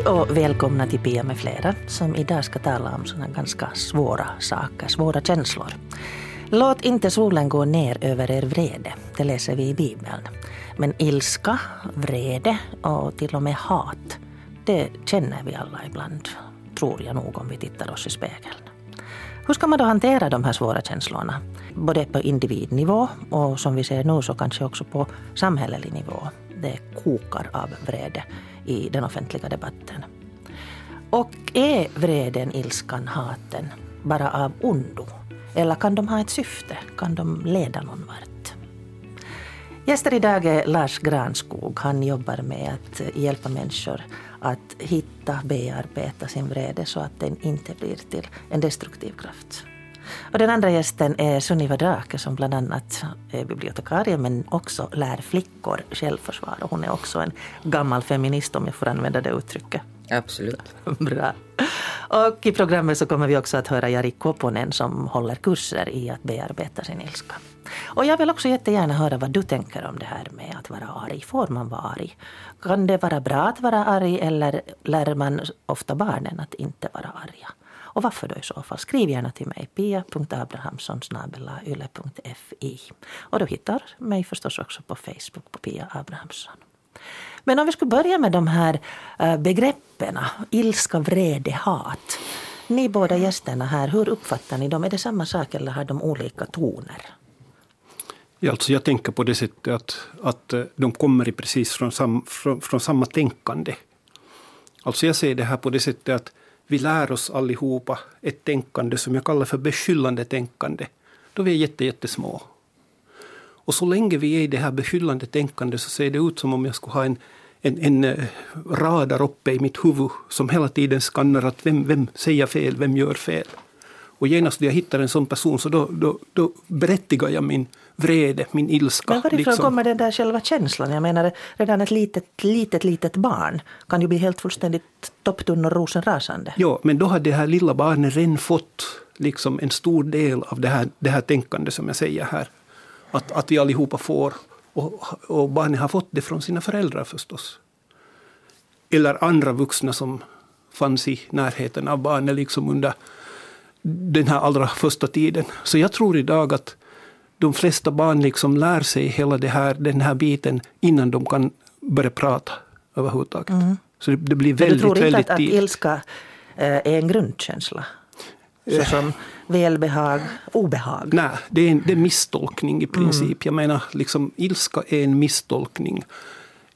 Hej och välkomna till Pia med flera som idag ska tala om sådana ganska svåra saker, svåra känslor. Låt inte solen gå ner över er vrede, det läser vi i Bibeln. Men ilska, vrede och till och med hat, det känner vi alla ibland, tror jag nog om vi tittar oss i spegeln. Hur ska man då hantera de här svåra känslorna? Både på individnivå och som vi ser nu så kanske också på samhällelig nivå. Det kokar av vrede i den offentliga debatten. Och är vreden, ilskan, haten bara av ondo? Eller kan de ha ett syfte? Kan de leda någon vart? Gäster idag är Lars Granskog. Han jobbar med att hjälpa människor att hitta, bearbeta sin vrede så att den inte blir till en destruktiv kraft. Och den andra gästen är Sunniva Drake som bland annat är bibliotekarie men också lär flickor självförsvar. Och hon är också en gammal feminist om jag får använda det uttrycket. Absolut. Bra. Och i programmet så kommer vi också att höra Jari Koponen som håller kurser i att bearbeta sin ilska. Och jag vill också jättegärna höra vad du tänker om det här med att vara arg. Får man vara arg? Kan det vara bra att vara arg eller lär man ofta barnen att inte vara arga? Och varför då i så fall? Skriv gärna till mig, pia.abrahamssonsnabelayle.fi. Och du hittar mig förstås också på Facebook på Pia Abrahamsson. Men om vi skulle börja med de här eh, begreppen, ilska, vrede, hat. Ni båda gästerna här, hur uppfattar ni dem? Är det samma sak eller har de olika toner? Alltså jag tänker på det sättet att, att eh, de kommer precis från, sam, från, från samma tänkande. Alltså jag ser det här på det sättet att vi lär oss allihopa ett tänkande som jag kallar för beskyllande tänkande, då vi är jätte, jättesmå. Och så länge vi är i det här beskyllande tänkande så ser det ut som om jag skulle ha en, en, en eh, radar uppe i mitt huvud som hela tiden skannar att vem, vem säger fel, vem gör fel. Och genast när jag hittar en sån person så då, då, då berättigar jag min vrede, min ilska. Men varifrån liksom. kommer den där själva känslan? Jag menar redan ett litet, litet, litet barn kan ju bli helt fullständigt topptunn och rosenrasande. Ja, men då har det här lilla barnet redan fått liksom en stor del av det här, det här tänkandet som jag säger här. Att, att vi allihopa får. Och, och barnet har fått det från sina föräldrar förstås. Eller andra vuxna som fanns i närheten av barnet liksom under den här allra första tiden. Så jag tror idag att de flesta barn liksom lär sig hela det här, den här biten innan de kan börja prata överhuvudtaget. Mm. Så det, det blir väldigt, väldigt Du tror inte att, att ilska eh, är en grundkänsla? Såsom välbehag, obehag? Nej, det är en det är misstolkning i princip. Mm. Jag menar, liksom, ilska är en misstolkning.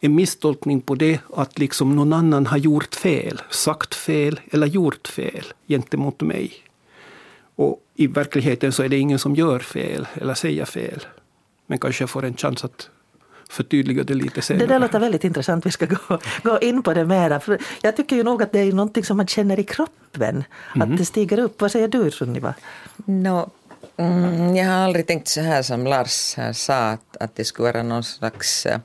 En misstolkning på det att liksom någon annan har gjort fel, sagt fel eller gjort fel gentemot mig. Och i verkligheten så är det ingen som gör fel eller säger fel. Men kanske jag får en chans att förtydliga det lite senare. Det där låter väldigt intressant. Vi ska gå, gå in på det mera. För jag tycker ju nog att det är någonting som man känner i kroppen. Mm. Att det stiger upp. Vad säger du Sunniva? No, mm, jag har aldrig tänkt så här som Lars här sa. Att, att det skulle vara någon slags uh,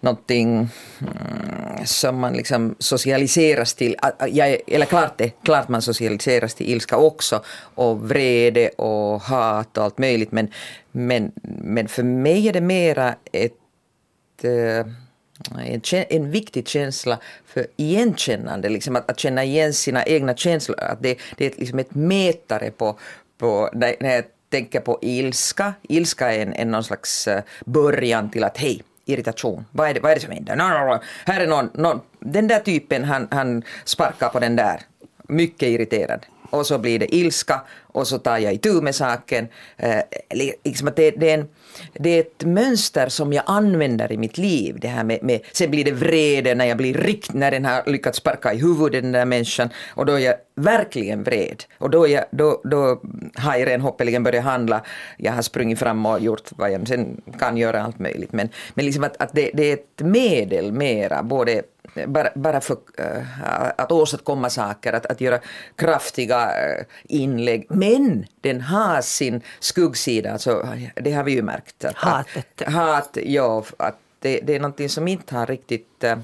någonting mm, som man liksom socialiseras till. Eller klart, det, klart man socialiseras till ilska också och vrede och hat och allt möjligt men, men, men för mig är det mera ett eh, en, en viktig känsla för igenkännande, liksom att, att känna igen sina egna känslor. Att det, det är liksom ett mätare på, på när jag tänker på ilska. Ilska är en, en någon slags eh, början till att hej, irritation. Vad är det, vad är det som händer? No, no, no. Här är någon, någon, den där typen han, han sparkar på den där. Mycket irriterad. Och så blir det ilska och så tar jag itu med saken. Eh, liksom att det, det, är en, det är ett mönster som jag använder i mitt liv. Det här med, med, sen blir det vrede när jag blir rikt, när den har lyckats sparka i huvudet den där människan. Och då är jag verkligen vred. Och då, jag, då, då har jag redan hoppeligen börjat handla. Jag har sprungit fram och gjort vad jag sen kan göra, allt möjligt. Men, men liksom att, att det, det är ett medel mera, både bara, bara för uh, att åstadkomma saker, att, att göra kraftiga uh, inlägg. Men den har sin skuggsida, alltså, det har vi ju märkt. Att, Hatet. Att, hat, ja, att det, det är någonting som inte har riktigt uh,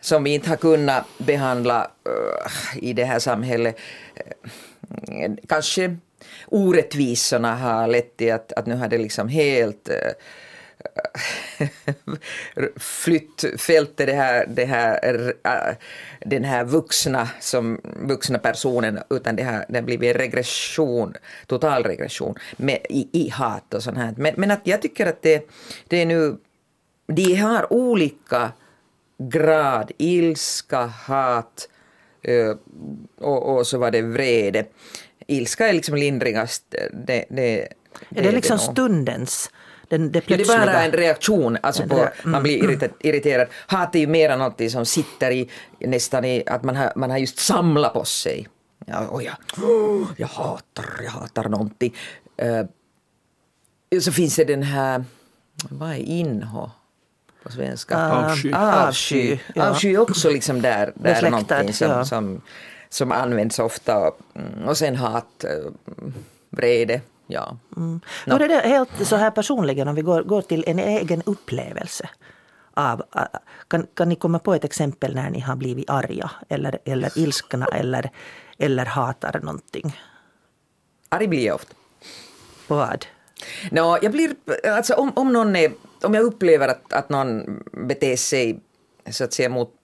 som vi inte har kunnat behandla eh, i det här samhället. Eh, kanske orättvisorna har lett till att, att nu har det liksom helt eh, flyttfältet, det här, det här, den här vuxna, som, vuxna personen, utan det har, det har blivit en regression, total regression med, i, i hat och sånt här. Men, men att jag tycker att det, det är nu, de har olika grad, ilska, hat och, och så var det vrede. Ilska är liksom lindrigast. Det, det, är det liksom stundens den, det, ja, det är bara en reaktion, alltså på, mm. man blir irriterad. Hat är ju mera något som sitter i nästan i att man har, man har just samlat på sig. Ja, och jag, jag hatar, jag hatar någonting. Uh, så finns det den här, vad är inho? På svenska? Uh, avsky. Avsky, ja. avsky också liksom där, där är någonting som, ja. som, som används ofta. Mm, och sen hat, uh, vrede. Ja. Mm. No. Hur är det helt så här personligen om vi går, går till en egen upplevelse? Av, kan, kan ni komma på ett exempel när ni har blivit arga eller, eller ilskna eller, eller hatar någonting? Arg blir jag ofta. På vad? No, jag blir, alltså om, om, någon är, om jag upplever att, att någon beter sig så att säga mot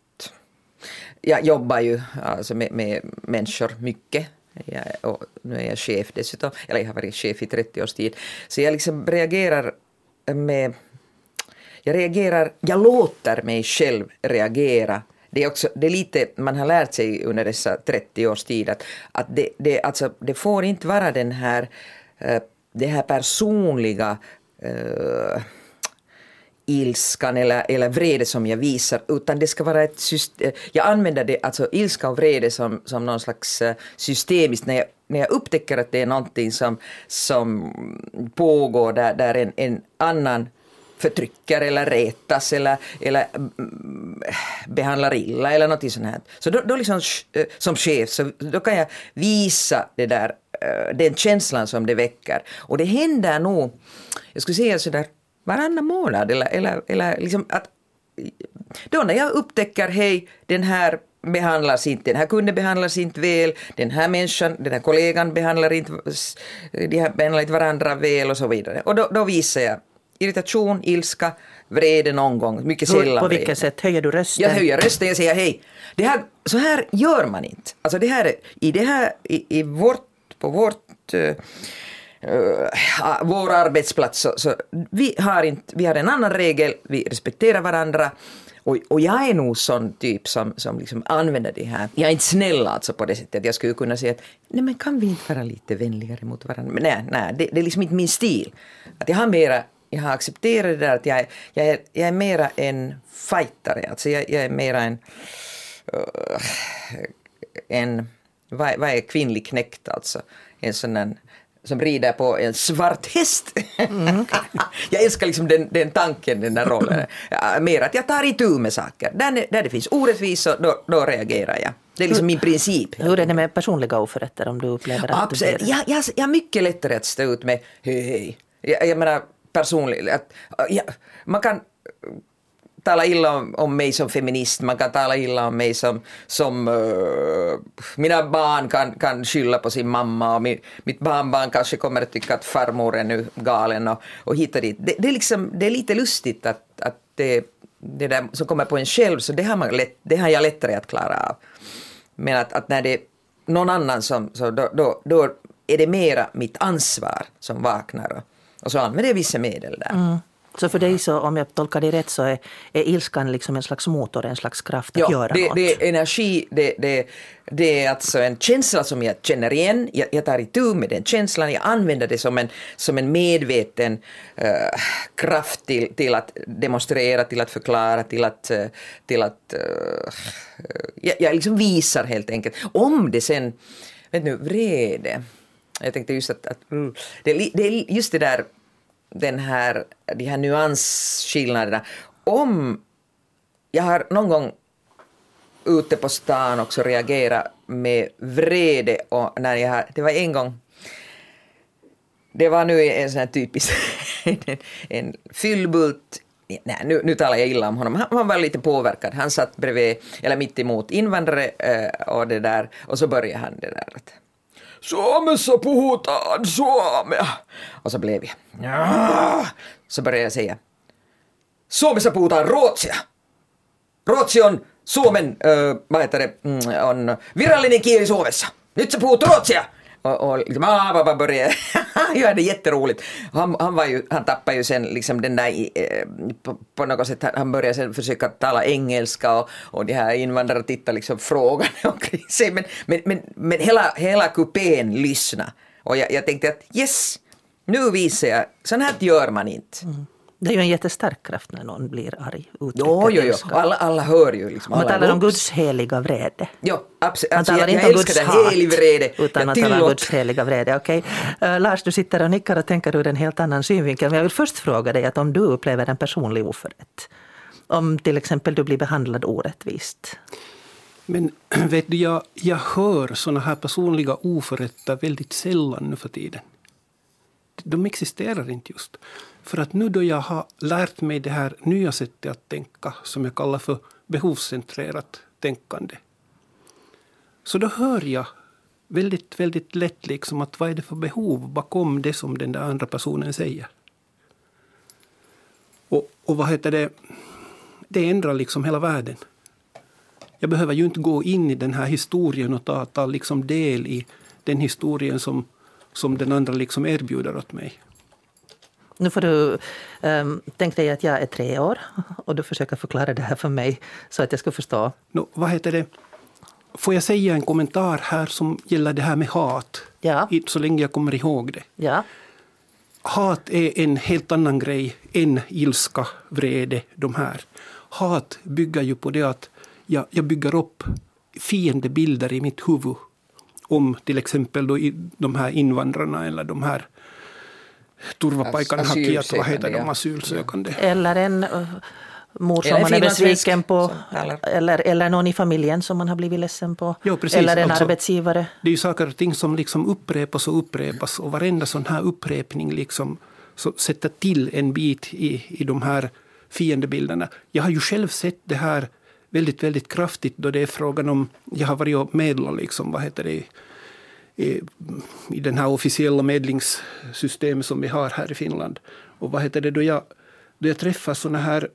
jag jobbar ju alltså med, med människor mycket jag, och nu är jag chef dessutom, eller jag har varit chef i 30 års tid. Så jag liksom reagerar med... Jag reagerar, jag låter mig själv reagera. Det är, också, det är lite, man har lärt sig under dessa 30 års tid att, att det, det, alltså, det får inte vara den här, eh, det här personliga uh, ilskan eller, eller vrede som jag visar, utan det ska vara ett system. Jag använder det, alltså ilska och vrede som, som någon slags eh, systemiskt, när jag, när jag upptäcker att det är någonting som, som pågår där, där en, en annan förtrycker eller retas eller, eller mm, behandlar illa eller något sånt här. Så då, då liksom, eh, som chef så då kan jag visa det där, eh, den känslan som det väcker. Och det händer nog, jag skulle säga sådär varannan månad eller, eller, eller liksom att då när jag upptäcker, hej, den här behandlas inte, den här kunden behandlas inte väl, den här människan, den här kollegan behandlar inte, de här behandlar inte varandra väl och så vidare. Och då, då visar jag irritation, ilska, vrede någon gång, mycket sällan På vilket vrede. sätt? Höjer du rösten? Jag höjer rösten, jag säger hej, det här, så här gör man inte. Alltså det här, i det här, i, i vårt, på vårt uh, vår arbetsplats så, så, vi, har inte, vi har en annan regel, vi respekterar varandra och, och jag är nog sån typ som, som liksom använder det här. Jag är inte snäll alltså på det sättet. Jag skulle kunna säga att nej men kan vi inte vara lite vänligare mot varandra? Men nej, nej det, det är liksom inte min stil. Att jag har mera jag har accepterat det där att jag, jag, är, jag är mera en fightare, alltså jag, jag är mera en, uh, en vad, vad är kvinnlig knäckt alltså? En sån där som rider på en svart häst. Mm, okay. jag älskar liksom den, den tanken, den där rollen. Ja, mer att jag tar itu med saker. Där, där det finns orättvisor, då, då reagerar jag. Det är liksom min princip. Hur är det med personliga oförrätter om du upplever att Absolut. du blir... jag, jag, jag har mycket lättare att stå ut med hej, hej. Jag, jag menar personligt, att, ja, man kan tala illa om, om mig som feminist, man kan tala illa om mig som, som uh, mina barn kan, kan skylla på sin mamma och min, mitt barnbarn kanske kommer att tycka att farmor är nu galen och, och hit och dit. Det, det, är liksom, det är lite lustigt att, att det, det där som kommer på en själv, så det har, man lätt, det har jag lättare att klara av. Men att, att när det är någon annan som, så då, då, då är det mera mitt ansvar som vaknar och, och så använder jag vissa medel där. Mm. Så för dig, så, om jag tolkar dig rätt, så är, är ilskan liksom en slags motor, en slags kraft att ja, göra det, något? det är energi, det, det, det är alltså en känsla som jag känner igen, jag, jag tar itu med den känslan, jag använder det som en, som en medveten uh, kraft till, till att demonstrera, till att förklara, till att, uh, till att uh, jag, jag liksom visar helt enkelt. Om det sen, vet nu, vrede, jag tänkte just att, att mm, det, det är just det där den här, de här nyansskillnaderna. Om jag har någon gång ute på stan också reagerat med vrede och när jag har, det var en gång det var nu en sån här typisk en, en fyllbult Nej, nu, nu talar jag illa om honom. Han, han var lite påverkad. Han satt bredvid, eller mitt emot invandrare eh, och det där och så började han det där att Suomessa puhutaan suomea. Och så blev jag. Ja. Så började jag säga. Suomessa puhutaan ruotsia. Ruotsi on Suomen, ö, vad heter det, on virallinen kieli Suomessa. Nyt sä puhut ruotsia. Och, och liksom, ah, bara började, ja det jätteroligt. Han, han, var ju, han tappade ju sen liksom den där, eh, på, på något sätt, han började sen försöka tala engelska och, och de här invandrarna tittade liksom frågande omkring sig. Men, men, men, men hela, hela kupén lyssnade. Och jag, jag tänkte att yes, nu visar jag, sånt här gör man inte. Mm. Det är ju en jättestark kraft när någon blir arg. Jo, jo, jo. Alla, alla hör ju. Liksom, man talar om Guds heliga vrede. Jo, absolut. Man alltså, talar jag, inte jag om Guds hat, helig vrede. utan man talar om Guds heliga vrede. Okay. Uh, eh, Lars, du sitter och nickar och tänker ur en helt annan synvinkel. Men jag vill först fråga dig att om du upplever en personlig oförrätt. Om till exempel du blir behandlad orättvist. Men vet du, jag, jag hör sådana här personliga oförrätter väldigt sällan nu för tiden. De existerar inte just. För att nu då jag har lärt mig det här nya sättet att tänka, som jag kallar för behovscentrerat tänkande, så då hör jag väldigt, väldigt lätt liksom att vad är det för behov bakom det som den där andra personen säger. Och, och vad heter det, det ändrar liksom hela världen. Jag behöver ju inte gå in i den här historien och ta, ta liksom del i den historien som, som den andra liksom erbjuder åt mig. Nu får du um, tänk dig att jag är tre år och du försöker förklara det här för mig så att jag ska förstå. No, vad heter det? Får jag säga en kommentar här som gäller det här med hat? Ja. Så länge jag kommer ihåg det. Ja. Hat är en helt annan grej än ilska, vrede, de här. Hat bygger ju på det att jag, jag bygger upp fiendebilder i mitt huvud om till exempel då de här invandrarna eller de här turvapaikanhakijat, vad heter de, asylsökande. Eller en mor som man är besviken på, eller, eller någon i familjen som man har blivit ledsen på, jo, eller en alltså, arbetsgivare. Det är ju saker och ting som liksom upprepas och upprepas och varenda sån här upprepning liksom så sätter till en bit i, i de här fiendebilderna. Jag har ju själv sett det här väldigt, väldigt kraftigt då det är frågan om, jag har varit och medlat liksom, vad heter det, i, den här officiella medlingssystemet som vi har här i Finland. Och vad heter det, då jag, då jag träffar såna här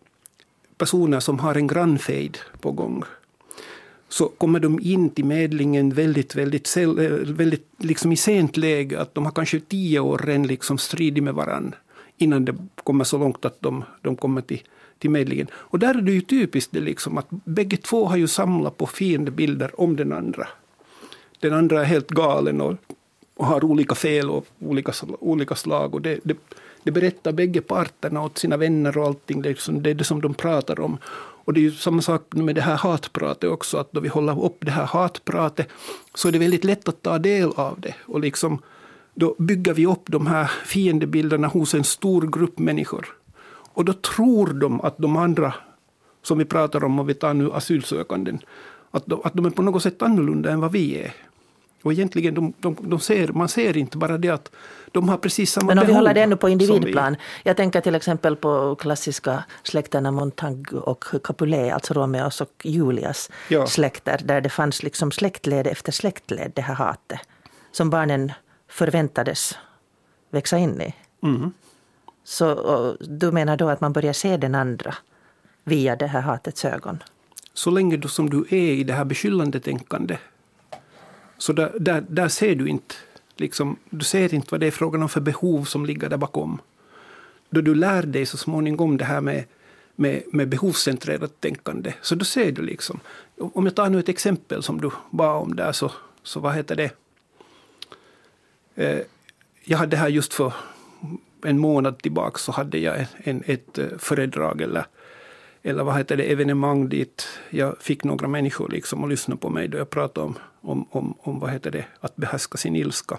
personer som har en grannfejd på gång så kommer de in till medlingen väldigt, väldigt, eh, väldigt liksom i sent läge. Att de har kanske tio år redan liksom stridit med varann innan det kommer så långt att de, de kommer till, till medlingen. Och där är det ju typiskt det liksom att bägge två har ju samlat på fiendebilder om den andra. Den andra är helt galen och, och har olika fel och olika, olika slag. Och det, det, det berättar bägge parterna åt sina vänner och allting. Det är, liksom, det är det som de pratar om. Och det är ju samma sak med det här hatpratet också, att då vi håller upp det här hatpratet så är det väldigt lätt att ta del av det. Och liksom, då bygger vi upp de här fiendebilderna hos en stor grupp människor. Och då tror de att de andra, som vi pratar om, och vi tar nu asylsökanden, att de, att de är på något sätt annorlunda än vad vi är. Och egentligen, de, de, de ser, man ser inte bara det att de har precis samma behov. Men om vi håller det ännu på individplan. Jag tänker till exempel på klassiska släkterna Montague och Capulet, alltså Romeos och Julias ja. släkter, där det fanns liksom släktled efter släktled, det här hatet, som barnen förväntades växa in i. Mm. Så du menar då att man börjar se den andra via det här hatets ögon? Så länge du, som du är i det här beskyllande tänkandet så där, där, där ser du inte liksom, du ser inte vad det är frågan om för behov som ligger där bakom. Då du lär dig så småningom det här med, med, med behovscentrerat tänkande, så då ser du liksom. Om jag tar nu ett exempel som du bad om där, så, så vad heter det? Eh, jag hade här just för en månad tillbaka så hade jag en, ett eh, föredrag eller eller vad heter det, evenemang dit jag fick några människor liksom att lyssna på mig då jag pratade om, om, om, om vad heter det, att behärska sin ilska.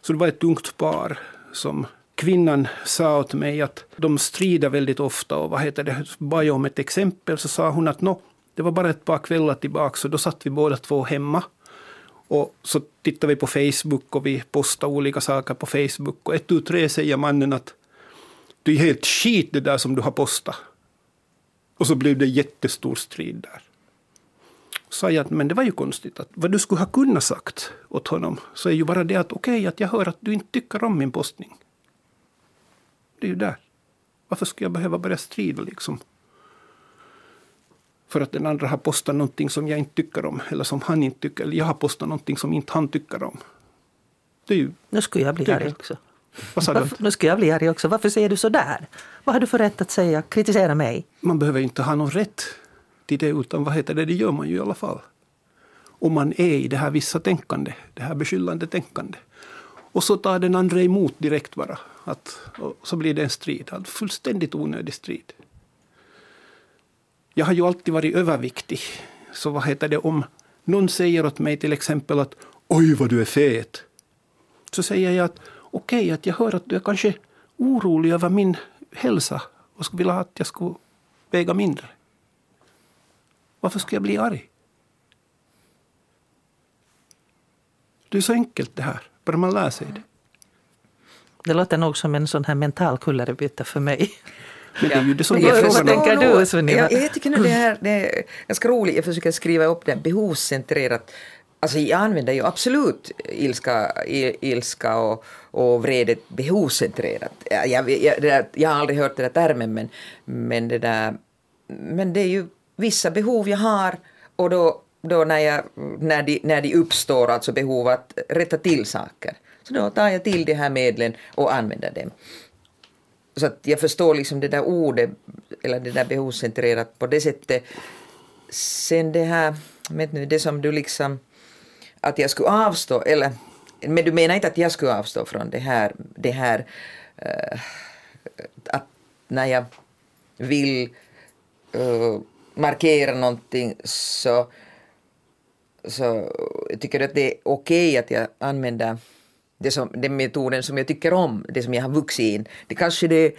Så det var ett ungt par som kvinnan sa åt mig att de strider väldigt ofta och vad heter det, bad jag om ett exempel så sa hon att nå, det var bara ett par kvällar tillbaka så då satt vi båda två hemma och så tittade vi på Facebook och vi postade olika saker på Facebook och ett tu tre säger mannen att det är helt skit det där som du har postat. Och så blev det jättestor strid där. Sa jag att men det var ju konstigt att vad du skulle ha kunnat sagt åt honom så är ju bara det att okej okay, att jag hör att du inte tycker om min postning. Det är ju där. Varför ska jag behöva börja strida liksom? För att den andra har postat någonting som jag inte tycker om. Eller som han inte tycker. Eller jag har postat någonting som inte han tycker om. Det är ju, Nu skulle jag bli arg också. vad sa du? Varför, nu skulle jag bli arg också. Varför säger du så där? Vad har du för rätt att säga? Kritisera mig? Man behöver inte ha någon rätt till det. Utan vad heter det? Det gör man ju i alla fall. Om man är i det här vissa tänkande. Det här beskyllande tänkande. Och så tar den andra emot direkt bara. Att, och så blir det en strid. En fullständigt onödig strid. Jag har ju alltid varit överviktig. Så vad heter det om någon säger åt mig till exempel att oj vad du är fet. Så säger jag att okej, att jag hör att du är kanske orolig över min hälsa och skulle vilja att jag skulle väga mindre. Varför skulle jag bli arg? Det är så enkelt det här, bara man lär sig det. Det låter nog som en sån här mental kullerbytta för mig. Men det är ju det som Men det jag är förstår- frågan om. tänker du, Sunniva? Jag, jag tycker nog det här det är ganska roligt. Jag försöker skriva upp det behovscentrerat. Alltså jag använder ju absolut ilska, ilska och, och vrede behovscentrerat. Jag, jag, jag, jag har aldrig hört den där termen men, men det där men det är ju vissa behov jag har och då, då när, jag, när, de, när de uppstår, alltså behov att rätta till saker, så då tar jag till de här medlen och använder dem. Så att jag förstår liksom det där ordet, eller det där behovscentrerat på det sättet. Sen det här, vet nu, det som du liksom, att jag skulle avstå, eller, men du menar inte att jag skulle avstå från det här, det här uh, att när jag vill uh, markera någonting så, så tycker du att det är okej att jag använder det som, den metoden som jag tycker om, det som jag har vuxit in. Det kanske det är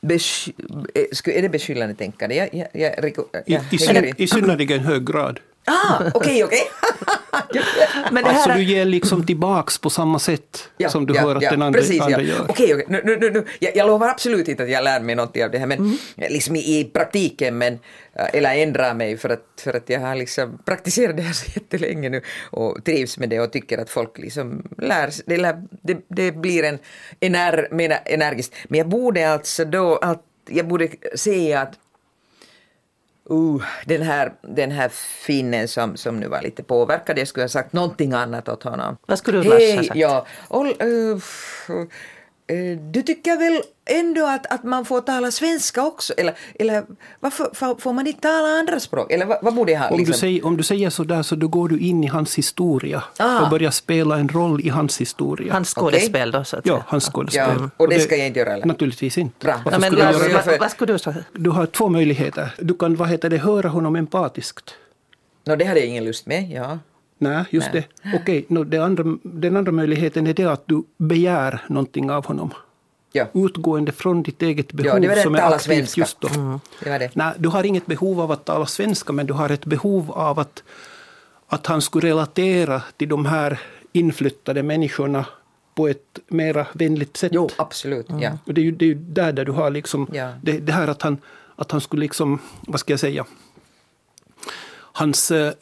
besk, eh, är det beskyllande tänkande? Jag, jag, jag, I, i, syn, I synnerligen hög grad. Ah, okej, okej. Men det Alltså du ger liksom tillbaks på samma sätt Ja, som du ja, hör att ja, den andra, precis, andra gör. Okej, okej. Nu, nu, nu. Jag, jag lovar absolut inte att jag lär mig något av det här, men Mm. liksom i, i praktiken, men, äh, eller ändrar mig för att, för att jag har liksom praktiserat det här så jättelänge nu och trivs med det och tycker att folk liksom lär sig, det, lär, det, det blir en ener, mera energiskt. Men jag borde alltså då, att, jag borde säga att Uh, den, här, den här finnen som, som nu var lite påverkad, jag skulle ha sagt någonting annat åt honom. Vad skulle du, ha Hej, sagt? ja, eh, f- eh, du tycker väl ändå att, att man får tala svenska också? Eller, eller varför får- man inte tala andra språk? Eller vad, vad borde jag ha? Om, du liksom? säger, om du säger så där så då går du in i hans historia Ah. och börjar spela en roll i hans historia. hans skådespel då, så att ja, hans skådespel. Ja, och det ska jag inte göra, eller? Naturligtvis inte. Bra. Ja, men skulle det? vad, vad skulle du säga? Du har två möjligheter. Du kan vad heter det, höra honom empatiskt. Nå, det hade jag ingen lust med, ja. Nej, just Nej. det. Okej, nå, det andra, den andra möjligheten är det att du begär någonting av honom. ja. Utgående från ditt eget behov Ja, det var det som är aktivt svenska. just då. Det var det. Nej, du har inget behov av att tala svenska, men du har ett behov av att, att han skulle relatera till de här inflyttade människorna på ett mera vänligt sätt. Jo, absolut, ja. Och det är ju, det är där, där du har liksom Ja. det, det här att han, att han skulle liksom, vad ska jag säga, hans eh,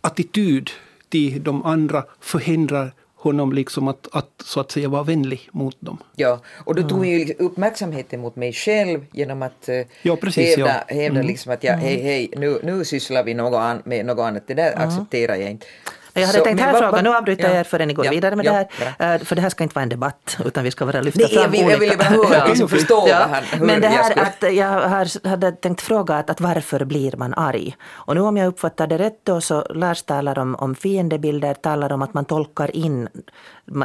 attityd till de andra förhindrar honom liksom att, att så att säga vara vänlig mot dem. Ja, och då tog jag ju uppmärksamheten mot mig själv genom att eh, Ja, precis, hävda, ja. hävda liksom att jag, hej, hej, nu, nu sysslar vi något an, med något annat, det där accepterar jag inte. Jag hade Så, tänkt här vad- nu avbryter jag ja, er förrän ni går ja, vidare med ja, det här. Eh, För det här ska inte vara en debatt, utan vi ska bara lyfta Nej, fram jag, vill, jag ville bara höra, Ja. alltså förstå han, hur Men det jag här skulle... att jag har, hade tänkt fråga att, att varför blir man arg? Och nu om jag uppfattar det rätt då så Lars talar om, om fiendebilder, talar om att man tolkar in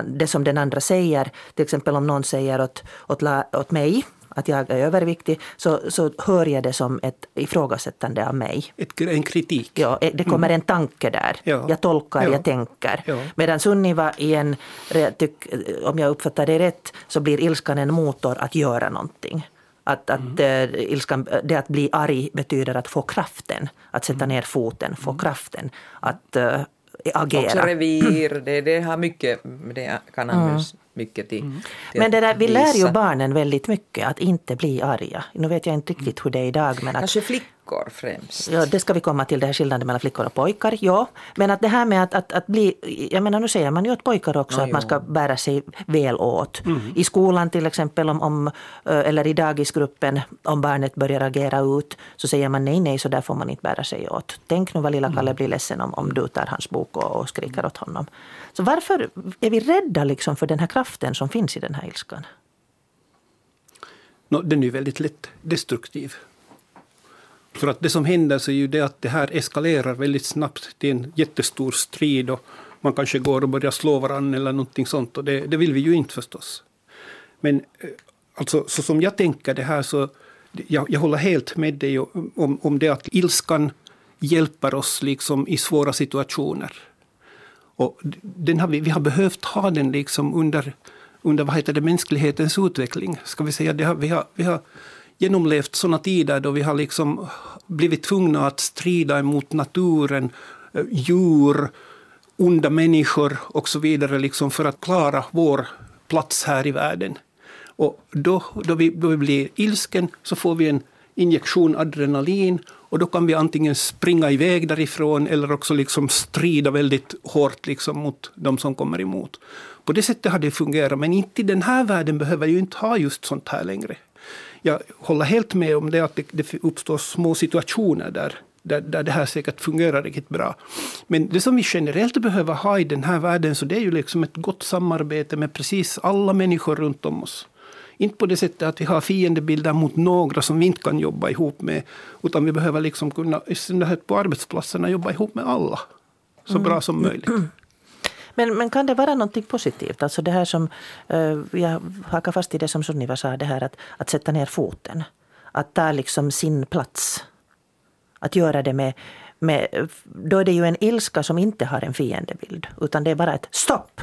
det som den andra säger. Till exempel om någon säger åt, åt, åt mig att jag är överviktig så, så hör jag det som ett ifrågasättande av mig. Ett, en kritik. Ja, eh, det kommer en tanke där. Ja. Jag tolkar, Ja. jag tänker. Ja. Medan Sunniva igen, re- tyck, om jag uppfattar det rätt, så blir ilskan en motor att göra någonting. Att, att, eh, ilskan, det att bli arg betyder att få kraften, att sätta ner foten, få kraften att eh, Också agera. revir, det, det har mycket, det kan användas mycket till, till Mm. Men det där, vi lär ju barnen väldigt mycket att inte bli arga. Nu vet jag inte riktigt hur det är idag men att Kanske flick, flickor främst. Ja, det ska vi komma till, det här skillnaden mellan flickor och pojkar. Ja, men att det här med att, att, att bli, jag menar nu säger man ju åt pojkar också Ja, att man jo. ska bära sig väl åt. I skolan till exempel, om, om, eh, eller i dagisgruppen, om barnet börjar agera ut, så säger man nej, nej, så där får man inte bära sig åt. Tänk nu vad lilla Kalle blir ledsen om, om du tar hans bok och, och skriker åt honom. Så varför är vi rädda liksom för den här kraften som finns i den här ilskan? Nå, den är ju väldigt lätt destruktiv. För att det som händer så är ju det att det här eskalerar väldigt snabbt till en jättestor strid och man kanske går och börjar slå varandra eller någonting sånt och det, det vill vi ju inte förstås. Men eh, alltså, så som jag tänker det här så jag, jag håller helt med dig om, om det att ilskan hjälper oss liksom i svåra situationer. Och den har vi, vi har behövt ha den liksom under, under vad heter det, mänsklighetens utveckling. Ska vi, säga. Det har, vi, har, vi har genomlevt sådana tider då vi har liksom blivit tvungna att strida emot naturen, eh, djur, onda människor och så vidare liksom för att klara vår plats här i världen. Och då, då, vi, då vi blir ilsken så får vi en injektion adrenalin och då kan vi antingen springa iväg därifrån eller också liksom strida väldigt hårt liksom mot de som kommer emot. På det sättet har det fungerat, men inte i den här världen behöver ju inte ha just sånt här längre. Jag håller helt med om det att det, det uppstår små situationer där, där, där det här säkert fungerar riktigt bra. Men det som vi generellt behöver ha i den här världen så det är ju liksom ett gott samarbete med precis alla människor runt om oss. Inte på det sättet att vi har fiendebilder mot några som vi inte kan jobba ihop med. Utan vi behöver liksom kunna, i synnerhet på arbetsplatserna, jobba ihop med alla. Så bra som möjligt. Men, men kan det vara något positivt? Alltså det här som, eh, jag hakar fast i det som Sunniva sa, det här att, att sätta ner foten. Att ta liksom sin plats. Att göra det med, med, då är det ju en ilska som inte har en fiendebild. Utan det är bara ett stopp.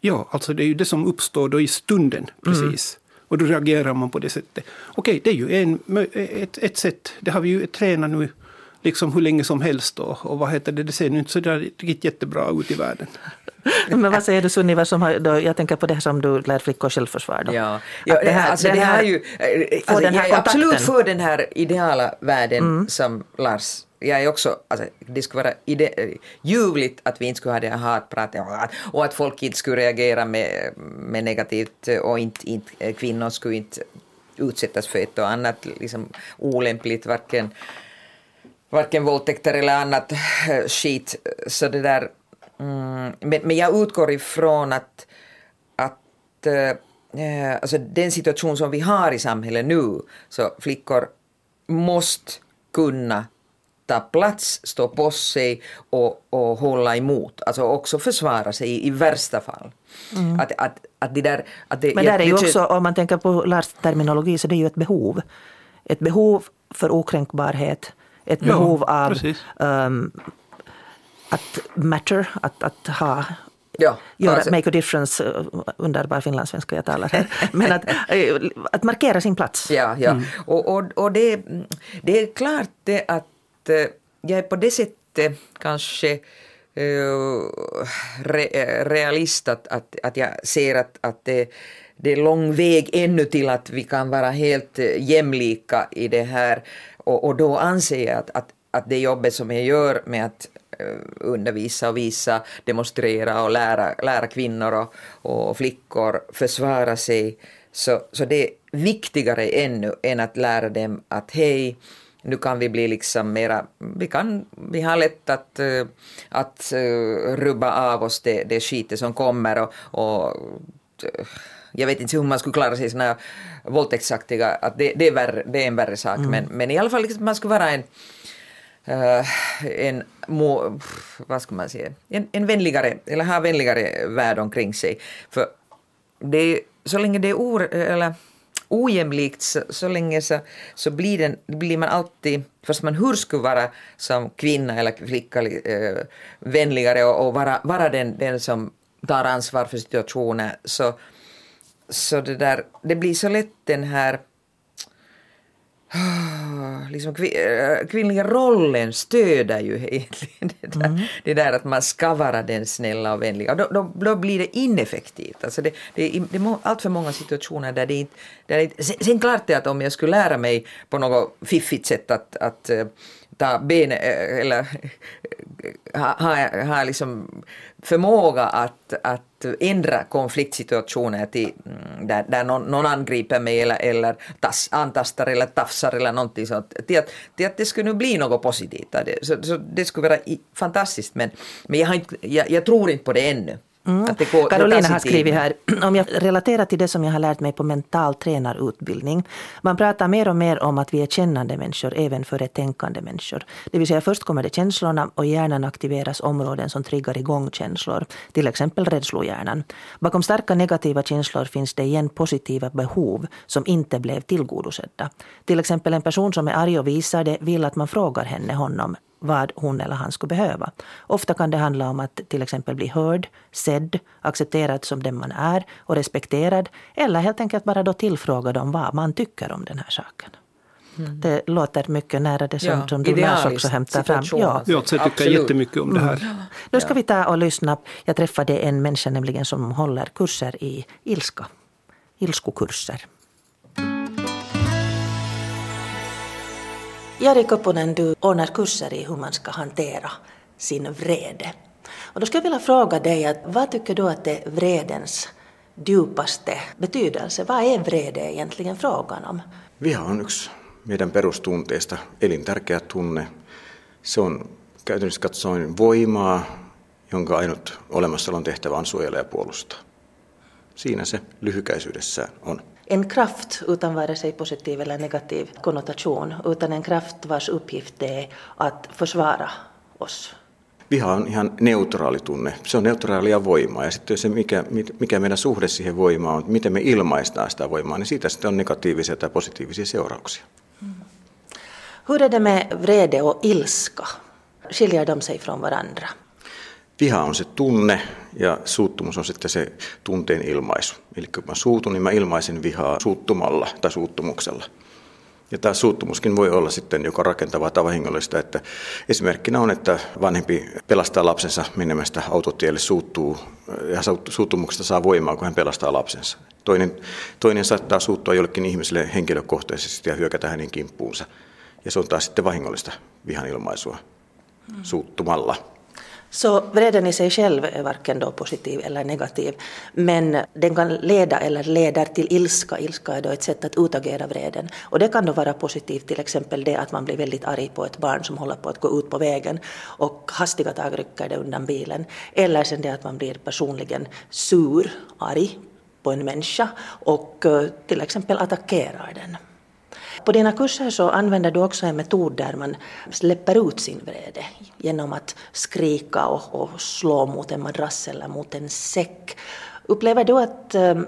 Ja, alltså det är ju det som uppstår då i stunden precis. Och då reagerar man på det sättet. Okej, det är ju en, ett, ett sätt. Det har vi ju tränat nu liksom hur länge som helst. Då. Och vad heter det, det ser nu inte så där riktigt jättebra ut i världen. Men vad säger du Sunniva, som har, då, jag tänker på det som du lär flickor självförsvar. Då. Ja, ja det, här, alltså, det här- här ju, eh, alltså, den här jag är absolut för den här ideala världen som Lars jag är också, alltså, det skulle vara ide, eh, ljuvligt att vi inte skulle ha det här hatpratet och att, och att folk inte skulle reagera med, med negativt eh, och inte, inte, eh, kvinnor skulle inte utsättas för ett och annat liksom, olämpligt, varken, varken våldtäkter eller annat eh, skit. Så det där, mm, men, men jag utgår ifrån att, att eh, eh, alltså den situation som vi har i samhället nu, så flickor måste kunna ta plats, stå på sig och, och hålla emot, alltså också försvara sig i, i värsta fall. Att, att, att det där, att det, Mm. Men där är ju också, om man tänker på Lars terminologi, så det är ju ett behov. Ett behov för okränkbarhet, ett Ja, behov av ehm, att matter, att, att ha Ja, göra, alltså- make a difference, eh, underbar finlandssvenska jag talar här. Men att, eh, att markera sin plats. Ja, ja. Och, och, och det, det är klart det att eh, jag är på det sättet kanske re, realist att, att, att jag ser att, att det, det är lång väg ännu till att vi kan vara helt jämlika i det här. Och, och då anser jag att, att, att det jobbet som jag gör med att eh, undervisa och visa, demonstrera och lära, lära kvinnor och, och flickor försvara sig, så, så det är viktigare ännu än att lära dem att hej, nu kan vi bli liksom mera, vi, kan, vi har lätt att, eh, att eh, rubba av oss det, det skitet som kommer och, och jag vet inte hur man skulle klara sig i såna våldtäktsaktiga, att det, det, är, värre, det är en värre sak, men, men i alla fall liksom, man skulle vara en eh, en, må, vad ska man säga, en, en vänligare, eller ha vänligare värld omkring sig. För det, är- så länge det är or, eller ojämlikt så, så länge så, så blir, den, blir man alltid, fast man hur skulle vara som kvinna eller flicka eh, vänligare och, och vara, vara den, den som tar ansvar för situationen så, så det där, det blir så lätt den här liksom eh, kvinnliga rollen stöder ju egentligen det där, mm. det där att man ska vara den snälla och vänliga. Och då, då, då blir det ineffektivt. Alltså det, det, det är allt för många situationer där det inte... Där det, sen, sen klart är att om jag skulle lära mig på något fiffigt sätt att, att eh, ta ben eh, eller ha, ha, ha liksom förmåga att, att ändra konfliktsituationer till, mm, där, där någon, någon angriper mig eller, eller tas, antastar eller tafsar eller någonting sånt. Till att, till att det skulle nu bli något positivt. Det, så, så det skulle vara fantastiskt men, men jag, har inte, jag, jag tror inte på det ännu. Mm. Carolina har skrivit här, om jag relaterar till det som jag har lärt mig på mental tränarutbildning. Man pratar mer och mer om att vi är kännande människor även före tänkande människor. Det vill säga först kommer det känslorna och i hjärnan aktiveras områden som triggar igång känslor. Till exempel rädslohjärnan. Bakom starka negativa känslor finns det igen positiva behov som inte blev tillgodosedda. Till exempel en person som är arg och visar det vill att man frågar henne, honom, vad hon eller han skulle behöva. Ofta kan det handla om att till exempel bli hörd, sedd, accepterad som den man är och respekterad eller helt enkelt bara då tillfrågad om vad man tycker om den här saken. Mm. Det låter mycket nära det som, ja, som du Lars också hämtar fram. Ja, jag tycker Absolut. jättemycket om det här. Mm. Nu ska vi ta och lyssna. Jag träffade en människa nämligen som håller kurser i ilska. Ilskokurser. Jari Koponen, du ordnar kurser i hur man ska hantera sin vrede. Och då skulle jag vilja fråga dig, att vad tycker du att är vredens djupaste betydelse? Vad är vrede egentligen frågan om? Viha on yksi meidän perustunteista elintärkeä tunne. Se on käytännössä katsoen voimaa, jonka ainut olemassaolon tehtävä on suojella ja puolustaa. Siinä se lyhykäisyydessään on en kraft utan vare sig positiv eller negativ konnotation, utan en kraft vars uppgift är att försvara oss. Viha on ihan neutraali tunne. Se on neutraalia voimaa ja sitten se, mikä, mikä meidän suhde siihen voimaan on, miten me ilmaistaan sitä voimaa, niin siitä sitten on negatiivisia tai positiivisia seurauksia. Mm. Hur är det med vrede och ilska? Skiljer de sig från varandra? Viha on se tunne ja suuttumus on sitten se tunteen ilmaisu. Eli kun mä suutun, niin mä ilmaisen vihaa suuttumalla tai suuttumuksella. Ja tämä suuttumuskin voi olla sitten joko rakentavaa tai vahingollista. Että esimerkkinä on, että vanhempi pelastaa lapsensa menemästä autotielle, suuttuu ja suuttumuksesta saa voimaa, kun hän pelastaa lapsensa. Toinen, toinen saattaa suuttua jollekin ihmiselle henkilökohtaisesti ja hyökätä hänen kimppuunsa. Ja se on taas sitten vahingollista vihan ilmaisua suuttumalla. Så vreden i sig själv är varken då positiv eller negativ. Men den kan leda eller leder till ilska. Ilska är då ett sätt att utagera vreden. Och det kan då vara positivt, till exempel det att man blir väldigt arg på ett barn som håller på att gå ut på vägen och hastiga tag rycker det undan bilen. Eller sen det att man blir personligen sur, arg på en människa och eh, till exempel attackerar den. På dina kurser så använder du också en metod där man släpper ut sin vrede genom att skrika och, och slå mot en madrass eller mot en säck. Upplever du att ehm,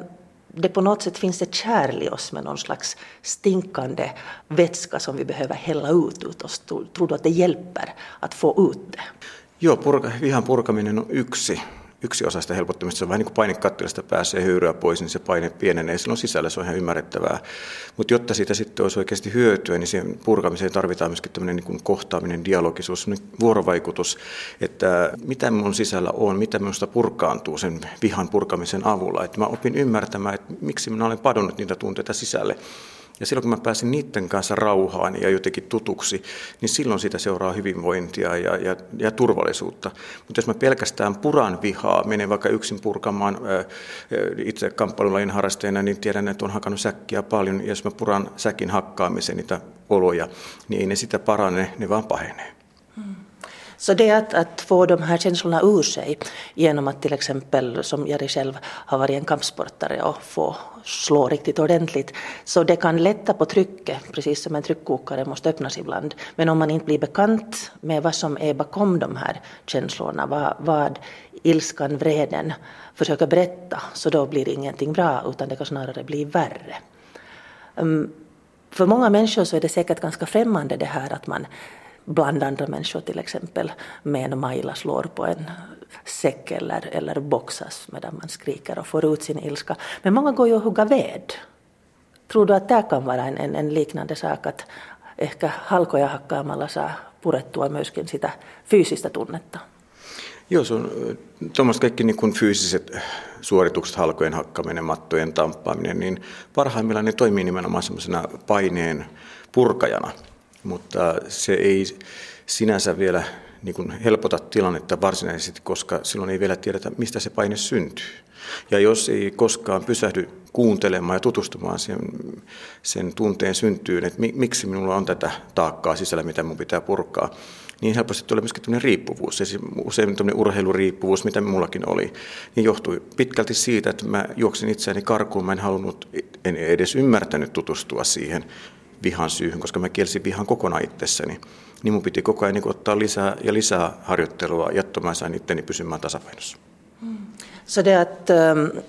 det på något sätt finns ett kärl i oss med någon slags stinkande vätska som vi behöver hälla ut ut oss. Tror du att det hjälper att få ut det? Joo, purka, vihan purkaminen on yksi yksi osa sitä helpottamista. Se on vähän niin kuin painekattilasta pääsee höyryä pois, niin se paine pienenee silloin sisällä, se on ihan ymmärrettävää. Mutta jotta siitä sitten olisi oikeasti hyötyä, niin siihen purkamiseen tarvitaan myöskin tämmöinen niin kuin kohtaaminen, dialogisuus, vuorovaikutus, että mitä mun sisällä on, mitä minusta purkaantuu sen vihan purkamisen avulla. Että mä opin ymmärtämään, että miksi minä olen padonnut niitä tunteita sisälle. Ja silloin kun mä pääsin niiden kanssa rauhaan ja jotenkin tutuksi, niin silloin sitä seuraa hyvinvointia ja, ja, ja turvallisuutta. Mutta jos mä pelkästään puran vihaa, menen vaikka yksin purkamaan itse kamppailulajin harrasteena, niin tiedän, että on hakannut säkkiä paljon. Ja jos mä puran säkin hakkaamisen niitä oloja, niin ei ne sitä parane, ne vaan pahenee. Så det är att, att få de här känslorna ur sig genom att till exempel, som Jari själv har varit en kampsportare och få slå riktigt ordentligt. Så det kan lätta på trycket, precis som en tryckkokare måste öppnas ibland. Men om man inte blir bekant med vad som är bakom de här känslorna, vad, vad ilskan, vreden försöker berätta, så då blir ingenting bra utan det kan snarare bli värre. Um, för många människor så är det säkert ganska främmande det här att man bland andra människor till exempel med en majla slår på en säck eller, eller boxas medan man skriker och får ut sin ilska. Men många går ju och hugga ved. Tror du att det kan vara en, en, en liknande sak, att ehkä halkoja hakkaamalla saa purettua myöskin sitä fyysistä tunnetta? Joo, se on tuommoiset kaikki niin kuin fyysiset suoritukset, halkojen hakkaminen, mattojen tamppaaminen, niin parhaimmillaan ne toimii nimenomaan semmoisena paineen purkajana, mutta se ei sinänsä vielä niin kuin helpota tilannetta varsinaisesti, koska silloin ei vielä tiedetä, mistä se paine syntyy. Ja jos ei koskaan pysähdy kuuntelemaan ja tutustumaan sen, sen tunteen syntyyn, että miksi minulla on tätä taakkaa sisällä, mitä minun pitää purkaa, niin helposti tulee myöskin tämmöinen riippuvuus, usein tämmöinen urheiluriippuvuus, mitä mullakin oli, niin johtui pitkälti siitä, että mä juoksin itseäni karkuun, mä en halunnut, en edes ymmärtänyt tutustua siihen vihan syyhyn, koska mä kielsin vihan kokonaan itsessäni. Niin mun piti koko ajan niin ottaa lisää ja lisää harjoittelua, jotta mä sain itteni pysymään tasapainossa. Mm. Så det att um,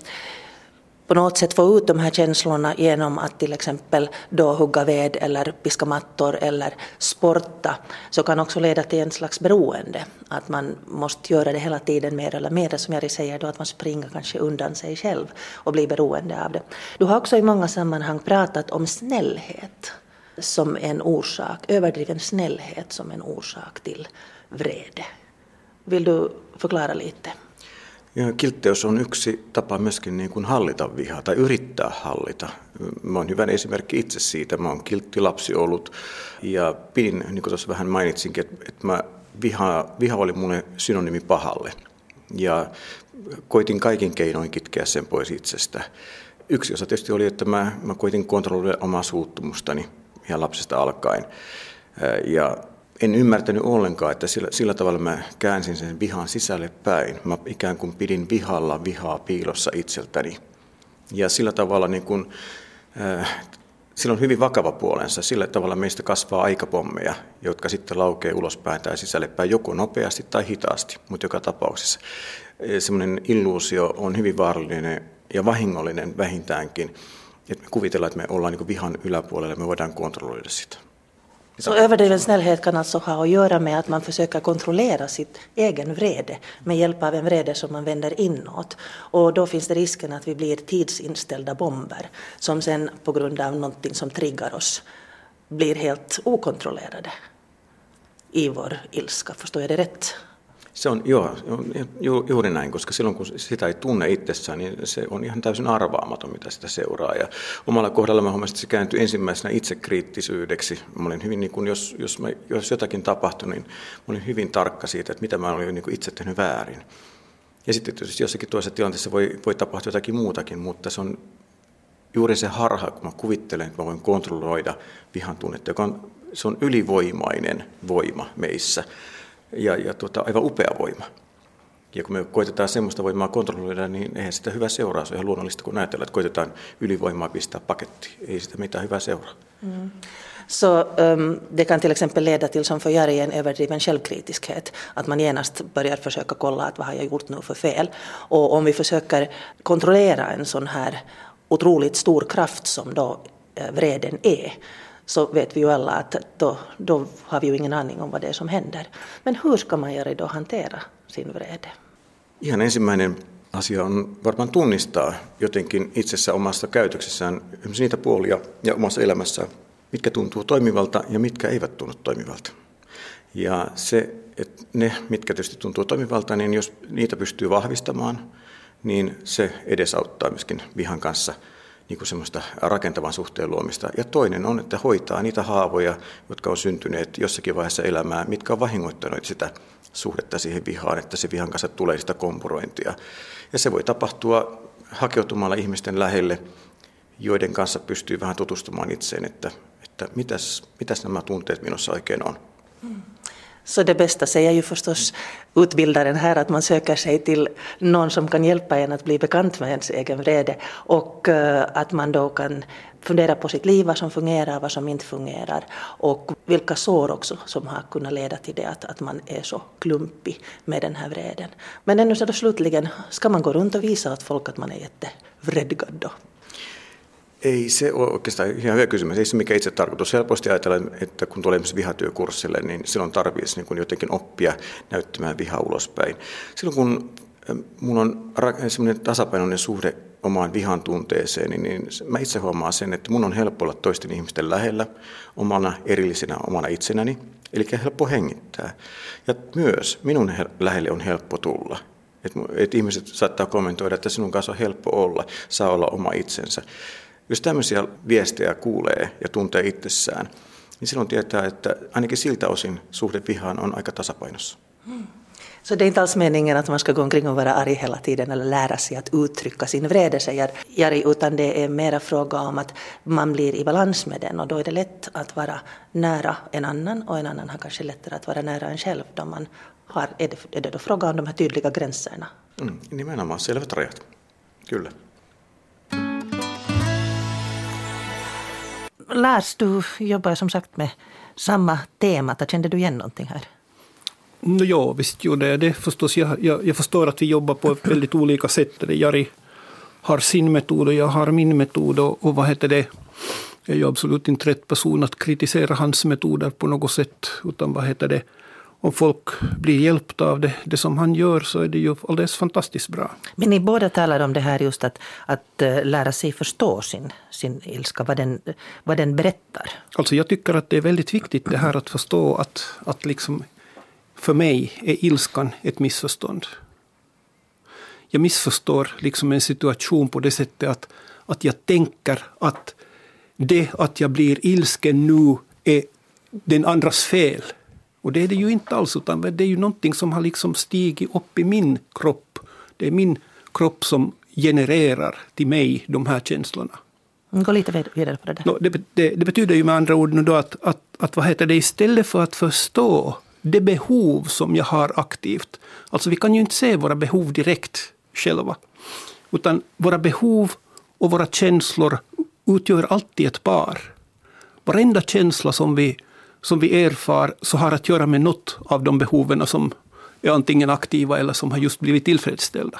på något sätt få ut de här känslorna genom att till exempel då hugga ved eller piska mattor eller sporta så kan också leda till en slags beroende. Att man måste göra det hela tiden mer eller mer, som Jari säger då, att man springer kanske undan sig själv och blir beroende av det. Du har också i många sammanhang pratat om snällhet som en orsak, överdriven snällhet som en orsak till vrede. Vill du förklara lite? Ja kiltteys on yksi tapa myöskin niin kuin hallita vihaa tai yrittää hallita. Mä oon hyvän esimerkki itse siitä. Mä oon kilttilapsi ollut ja pidin, niin kuin tuossa vähän mainitsinkin, että, että mä viha, viha oli mulle synonyymi pahalle. Ja koitin kaikin keinoin kitkeä sen pois itsestä. Yksi osa tietysti oli, että mä, mä koitin kontrolloida omaa suuttumustani ihan lapsesta alkaen. Ja en ymmärtänyt ollenkaan, että sillä, sillä tavalla mä käänsin sen vihan sisälle päin. Mä ikään kuin pidin vihalla vihaa piilossa itseltäni. Ja sillä tavalla niin kuin, äh, sillä on hyvin vakava puolensa. Sillä tavalla meistä kasvaa aikapommeja, jotka sitten laukee ulospäin tai sisälle päin, joko nopeasti tai hitaasti, mutta joka tapauksessa. Semmoinen illuusio on hyvin vaarallinen ja vahingollinen vähintäänkin, että me kuvitellaan, että me ollaan niin vihan yläpuolella ja me voidaan kontrolloida sitä. Så överdriven snällhet kan alltså ha att göra med att man försöker kontrollera sitt egen vrede med hjälp av en vrede som man vänder inåt. Och då finns det risken att vi blir tidsinställda bomber som sen på grund av någonting som triggar oss blir helt okontrollerade i vår ilska. Förstår jag det rätt? Se on, joo, ju, juuri näin, koska silloin kun sitä ei tunne itsessään, niin se on ihan täysin arvaamaton, mitä sitä seuraa. Ja omalla kohdalla mä huomasin, että se kääntyi ensimmäisenä itsekriittisyydeksi. Mä olin hyvin, niin kuin, jos, jos, mä, jos jotakin tapahtui, niin mä olin hyvin tarkka siitä, että mitä mä olin niin itse tehnyt väärin. Ja sitten tietysti jossakin toisessa tilanteessa voi, voi tapahtua jotakin muutakin, mutta se on juuri se harha, kun mä kuvittelen, että mä voin kontrolloida vihan tunnetta, joka on, se on ylivoimainen voima meissä ja, ja tuota, aivan upea voima. Ja kun me koitetaan semmoista voimaa kontrolloida, niin eihän sitä hyvä seuraa. Se on ihan luonnollista, kun ajatellaan, että koitetaan ylivoimaa pistää pakettiin. Ei sitä mitään hyvää seuraa. Mm. Så um, det kan till exempel leda till, som för Jari, en överdriven självkritiskhet. Att man genast börjar försöka kolla att vad har jag gjort nu för fel. Och om vi försöker kontrollera en sån här otroligt stor kraft som då eh, vreden är, så vet vi ju alla att då, då har vi ju ingen aning om vad det är som händer. Men hur ska man göra då hantera sin vrede? Ihan ensimmäinen asia on varmaan tunnistaa jotenkin itsessä omassa käytöksessään niitä puolia ja omassa elämässä, mitkä tuntuu toimivalta ja mitkä eivät tunnu toimivalta. Ja se, että ne, mitkä tietysti tuntuu toimivalta, niin jos niitä pystyy vahvistamaan, niin se edesauttaa myöskin vihan kanssa – niin kuin semmoista rakentavan suhteen luomista. Ja toinen on, että hoitaa niitä haavoja, jotka on syntyneet jossakin vaiheessa elämää, mitkä on vahingoittaneet sitä suhdetta siihen vihaan, että se vihan kanssa tulee sitä kompurointia. Ja se voi tapahtua hakeutumalla ihmisten lähelle, joiden kanssa pystyy vähän tutustumaan itseen, että, että mitäs, mitäs nämä tunteet minussa oikein on. Mm. Så det bästa säger ju förstås utbildaren här att man söker sig till någon som kan hjälpa en att bli bekant med ens egen vrede och eh, att man då kan fundera på sitt liv, vad som fungerar, vad som inte fungerar och vilka sår också som har kunnat leda till det att, att man är så klumpig med den här vreden. Men ännu så då slutligen, ska man gå runt och visa åt folk att man är jättevredgad då? Ei se ole oikeastaan ihan hyvä kysymys. Ei se mikä itse tarkoitus. Helposti ajatellaan, että kun tulee esimerkiksi vihatyökurssille, niin silloin tarvitsisi niin jotenkin oppia näyttämään vihaa ulospäin. Silloin kun mulla on semmoinen tasapainoinen suhde omaan vihan tunteeseen, niin mä itse huomaan sen, että mun on helppo olla toisten ihmisten lähellä omana erillisenä omana itsenäni, eli helppo hengittää. Ja myös minun lähelle on helppo tulla. Että et ihmiset saattaa kommentoida, että sinun kanssa on helppo olla, saa olla oma itsensä. Jos tämmöisiä viestejä kuulee ja tuntee itsessään, niin silloin tietää, että ainakin siltä osin suhde vihaan on aika tasapainossa. Hmm. Så det är inte alls meningen att man ska gå omkring och vara arg hela tiden eller lära sig att uttrycka sin vrede, säger Jari, utan det är mera fråga om att man blir i balans med den och då är det lätt att vara nära en annan och en annan har kanske lättare att vara nära en själv då man har, är det, är det då fråga om de här tydliga gränserna? Mm, nimenomaan selvät rajat, kyllä. Lars, du jobbar som sagt med samma tema. Kände du igen någonting här? No, ja, visst gjorde jag det förstås. Jag, jag, jag förstår att vi jobbar på väldigt olika sätt. Jari har sin metod och jag har min metod. Och, och vad heter det? Jag är ju absolut inte rätt person att kritisera hans metoder på något sätt. Utan vad heter det? Om folk blir hjälpta av det, det som han gör så är det ju alldeles fantastiskt bra. Men ni båda talar om det här just att, att eh, lära sig förstå sin, sin ilska, vad den, vad den berättar. Alltså jag tycker att det är väldigt viktigt det här att förstå att, att liksom för mig är ilskan ett missförstånd. Jag missförstår liksom en situation på det sättet att, att jag tänker att det att jag blir ilsken nu är den andras fel. Och det är det ju inte alls, utan det är ju någonting som har liksom stigit upp i min kropp. Det är min kropp som genererar till mig de här känslorna. Mm, gå lite vidare på det där. No, det, det, det, betyder ju med andra ord nu då att, att, att vad heter det, istället för att förstå det behov som jag har aktivt. Alltså vi kan ju inte se våra behov direkt själva. Utan våra behov och våra känslor utgör alltid ett par. Varenda känsla som vi som vi erfar så har att göra med något av de behoven som är antingen aktiva eller som har just blivit tillfredsställda.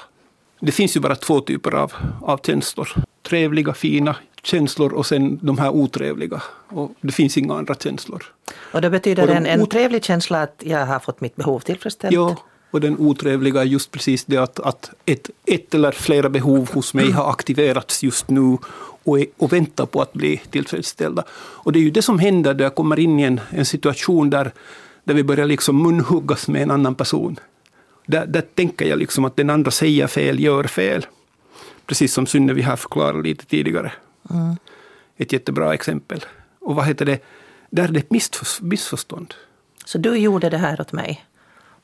Det finns ju bara två typer av, av känslor. Trevliga, fina känslor och sen de här otrevliga. Och det finns inga andra känslor. Och det betyder och en, en trevlig känsla att jag har fått mitt behov tillfredsställt? Ja, och den otrevliga är just precis det att, att ett, ett eller flera behov hos mig har aktiverats just nu och, är, och väntar på att bli tillfredsställda. Och det är ju det som händer då jag kommer in i en, en situation där, där vi börjar liksom munhuggas med en annan person. Där, där tänker jag liksom att den andra säger fel, gör fel. Precis som Synnevi här förklarade lite tidigare. Mm. Ett jättebra exempel. Och vad heter det? Där är det ett missförstånd. Så du gjorde det här åt mig?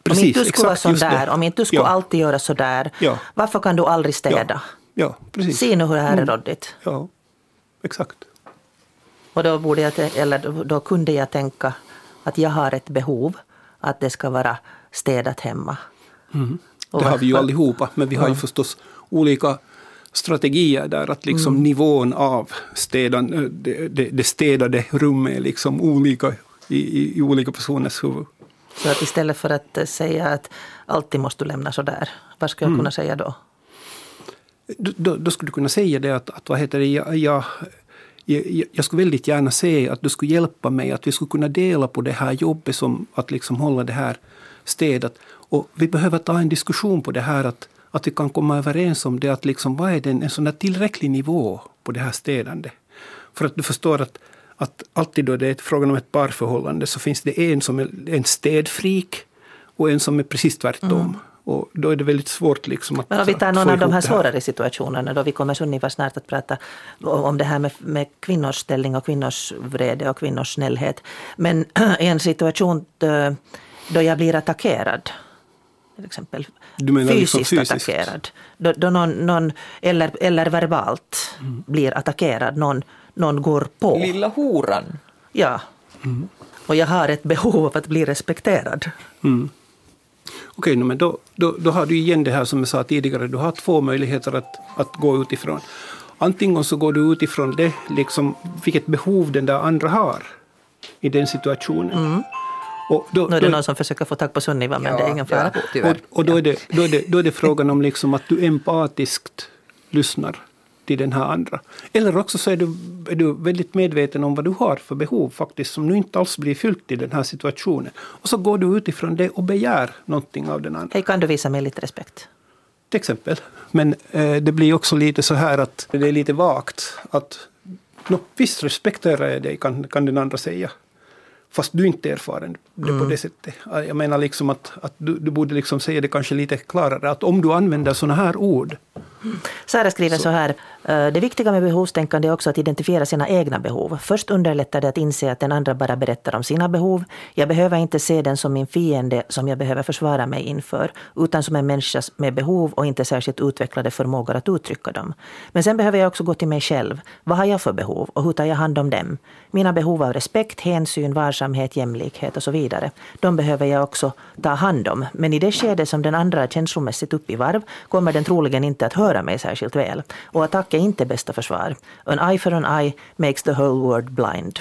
Precis, om inte du skulle vara sån där, om inte du skulle ja. alltid göra så där, ja. varför kan du aldrig städa? Ja. Precis. Se nu hur det här är mm. råddigt. Ja, exakt. Och då, borde jag, eller då kunde jag tänka att jag har ett behov att det ska vara städat hemma. Mm. Det har vi ju allihopa, men vi har ju förstås olika strategier där att liksom mm. nivån av städan, det, det, det städade rummet är liksom olika i, i, i, olika personers huvud. Så att istället för att säga att alltid måste du lämna så där, vad skulle jag mm. kunna säga då? då, då skulle du kunna säga det att, att vad heter det, jag, jag, jag, jag skulle väldigt gärna se att du skulle hjälpa mig, att vi skulle kunna dela på det här jobbet som att liksom hålla det här städat. Och vi behöver ta en diskussion på det här att, att vi kan komma överens om det, att liksom, vad är det, en sån där tillräcklig nivå på det här städandet? För att du förstår att, att alltid då det är frågan om ett parförhållande så finns det en som är en städfrik och en som är precis tvärtom. Mm. Och då är det väldigt svårt liksom att Men om vi tar någon av de här svårare situationerna då vi kommer Sunniva snart att prata om det här med, med kvinnors ställning och kvinnors vrede och kvinnors snällhet. Men en situation då jag blir attackerad till exempel fysiskt, liksom fysiskt, attackerad. Då, då någon, någon, eller, eller verbalt mm. blir attackerad, någon, någon går på. Lilla horan. Ja. Mm. Och jag har ett behov av att bli respekterad. Mm. Okej, okay, men då, då, då har du igen det här som jag sa tidigare, du har två möjligheter att, att gå utifrån. Antingen så går du utifrån det, liksom, vilket behov den där andra har i den situationen. Mm. Och då, nu är det då, någon som försöker få tag på Sunniva, men ja, det är ingen fara. Ja, och, och då, är det, då, är det, då är det frågan om liksom att du empatiskt lyssnar till den här andra. Eller också så är du, är du väldigt medveten om vad du har för behov faktiskt som nu inte alls blir fyllt i den här situationen. Och så går du utifrån det och begär någonting av den andra. Hej, kan du visa mig lite respekt? till exempel. Men eh, det blir också lite så här att det är lite vagt. Att no, visst respekterar jag dig, kan, kan den andra säga. Fast du inte är erfaren det Mm. på det sättet. Jag menar liksom att, att du, du borde liksom säga det kanske lite klarare. Att om du använder sådana här ord Sara skriver så. här. Eh, det viktiga med behovstänkande är också att identifiera sina egna behov. Först underlättar det att inse att den andra bara berättar om sina behov. Jag behöver inte se den som min fiende som jag behöver försvara mig inför, utan som en människa med behov och inte särskilt utvecklade förmågor att uttrycka dem. Men sen behöver jag också gå till mig själv. Vad har jag för behov och hur tar jag hand om dem? Mina behov av respekt, hänsyn, varsamhet, jämlikhet och så vidare. De behöver jag också ta hand om. Men i det skede som den andra är känslomässigt upp i varv kommer den troligen inte att höra mig särskilt väl. Och attacken är inte bästa försvar. An eye for an eye makes the whole world blind.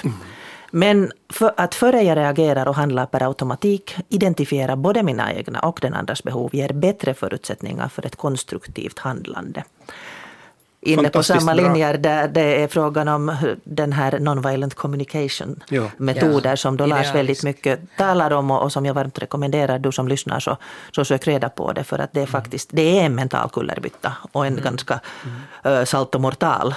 Men för att före jag reagerar och handlar per automatik identifiera både mina egna och den andras behov ger bättre förutsättningar för ett konstruktivt handlande. Inne på samma bra. linjer där det är frågan om den här non-violent communication Ja. metoder Ja, som då Lars väldigt mycket talar om och, och som jag varmt rekommenderar du som lyssnar så, så sök reda på det för att det är faktiskt det är en mental kullerbytta och en ganska uh, salto mortal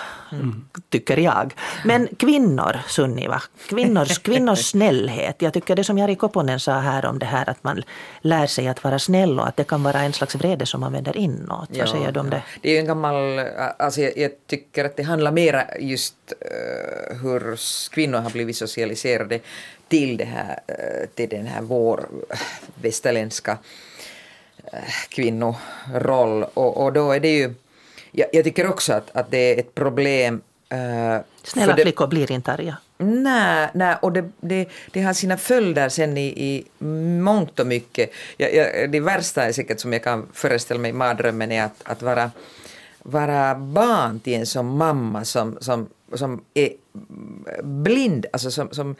tycker jag. Men kvinnor Sunniva, kvinnors, kvinnors snällhet. Jag tycker det som Jari Koponen sa här om det här att man lär sig att vara snäll och att det kan vara en slags vrede som man vänder inåt. Vad säger du om det? Det är ju en gammal, alltså jag, jag tycker att det handlar mera just uh, hur kvinnor har blivit socialiserade till det här, eh, till den här vår eh, västerländska eh, kvinnoroll och, och då är det ju, jag, jag tycker också att, att det är ett problem Snälla det- flickor blir inte arga. Nej, nej och det, det, det har sina följder sen i, i mångt och mycket. Jag, jag, det värsta är säkert som jag kan föreställa mig i mardrömmen är att, att vara, vara barn till en som mamma som, som, som är blind, alltså som, som,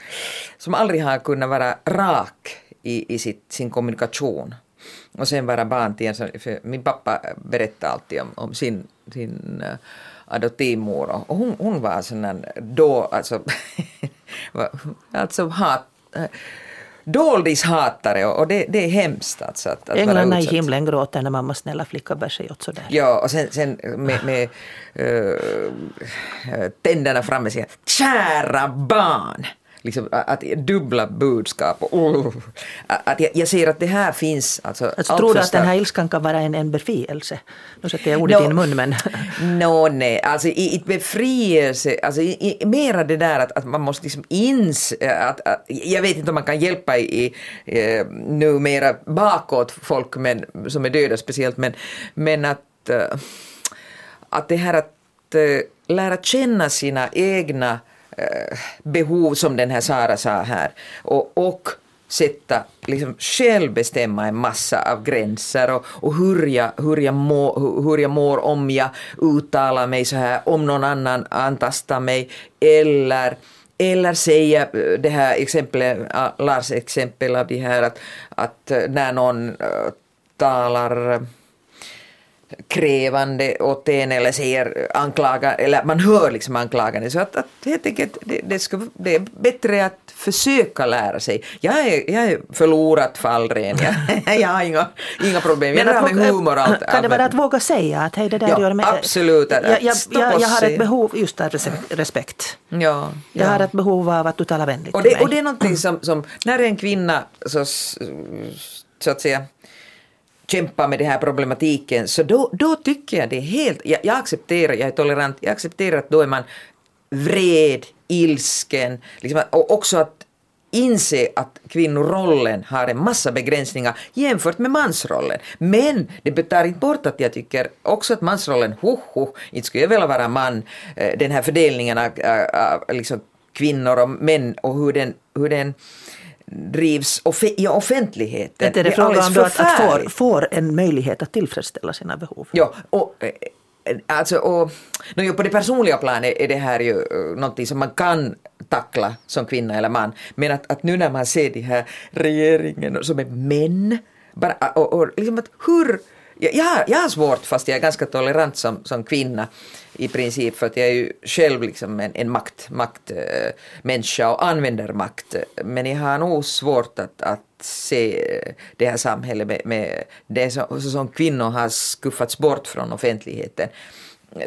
som aldrig har kunnat vara rak i, i sitt, sin kommunikation. Och sen vara barn till en som, för min pappa berättade alltid om, om sin, sin eh, adoptivmor och hon, hon var sån där då, alltså, alltså hat, eh, doldishatare och, och det, det är hemskt alltså att, att Änglarna i himlen gråter när mammas snälla flicka bär sig åt sådär. Ja, och sen, sen med, med uh, tänderna framme säger kära barn. Liksom, att, dubbla budskap. Oh, att jag, jag ser att det här finns. Alltså, Alltså, allt tror du att den här ilskan kan vara en, en befrielse? Nu sätter jag ordet i din mun men... No, nej, alltså i, i befrielse, alltså i, i, mera det där att, att man måste liksom inse att, att, jag vet inte om man kan hjälpa i, i numera bakåt folk men, som är döda speciellt, men, men att, eh, att det här att eh, lära känna sina egna Eh, behov som den här Sara sa här. Och, och sätta, liksom själv bestämma en massa av gränser och, och hur, jag, hur, jag må, hur- jag mår om jag uttalar mig så här, om någon annan antastar mig eller eller säga det här exemplet, äh, Lars exempel av det här att, att när någon äh, talar krävande åt en eller säger anklaga, eller man hör liksom anklagande. Så att, att helt enkelt, det, det, ska, det är bättre att försöka lära sig. Jag är, jag är förlorat fallren, jag, jag har inga, inga problem. Jag drar med humor allt. Kan det vara att våga säga att hej det där Ja, gör mig... absolut, att- Jag, jag, jag, jag har ett behov just av res- respekt. Ja, Jag ja. har ett behov av att du talar vänligt Och till det, mig. och det är någonting som, som när en kvinna så, så att säga kämpar med den här problematiken så då, då tycker jag det är helt, jag, jag accepterar, jag är tolerant, jag accepterar att då är man vred, ilsken, liksom, och också att inse att kvinnorollen har en massa begränsningar jämfört med mansrollen. Men det betar inte bort att jag tycker också att mansrollen, hoho, ho, inte skulle jag vilja vara man, eh, den här fördelningen av, av, av liksom kvinnor och män och hur den, hur den drivs offe- i offentligheten. Inte är det är frågan om att, att får, får en möjlighet att tillfredsställa sina behov? Ja, och, eh, alltså, och, no, jo, på det personliga planet är det här ju eh, någonting som man kan tackla som kvinna eller man. Men att, att nu när man ser de här regeringen som är män, bara, och, och liksom att hur jag, jag har svårt, fast jag är ganska tolerant som, som kvinna i princip, för att jag är ju själv liksom en, en makt, maktmänniska och använder makt. Men jag har nog svårt att, att se det här samhället med, med det som, som kvinnor har skuffats bort från offentligheten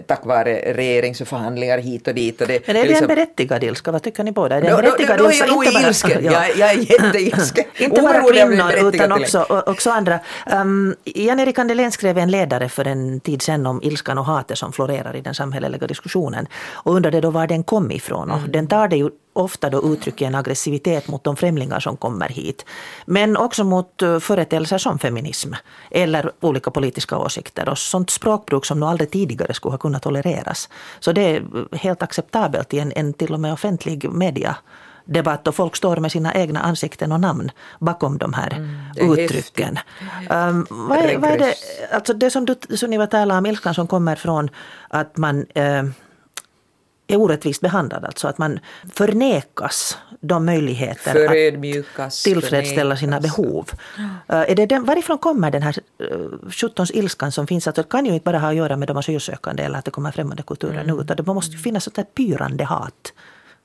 tack vare regeringsförhandlingar hit och dit. Och det, Men är det liksom... en berättigad ilska? Vad tycker ni båda? Är det en berättigad då, då, då, ilska? Inte bara, ilsken. Ja. Jag, jag är jätteilsken. inte bara kvinnor utan också, också andra. Um, Jan-Erik Andelén skrev en ledare för en tid sedan om ilskan och hatet som florerar i den samhälleliga diskussionen och undrade då var den kom ifrån. Och mm. Den tar det ju ofta då uttrycker en aggressivitet mot de främlingar som kommer hit. Men också mot eh, företeelser som feminism eller olika politiska åsikter och sånt språkbruk som nog aldrig tidigare skulle ha kunnat tolereras. Så det är helt acceptabelt i en, en till och med offentlig media debatt och folk står med sina egna ansikten och namn bakom de här mm, uttrycken. Um, vad, är, vad är det, alltså det som du Sunniva talar om, ilskan som kommer från att man uh, är orättvist behandlad. Alltså att man förnekas de möjligheter att tillfredsställa sina behov. Uh, är det den, varifrån kommer den här uh, 17 ilskan som finns? Alltså, det kan ju inte bara ha att göra med de asylsökande eller att det kommer främmande kulturer mm. nu. Utan det måste finnas ett pyrande hat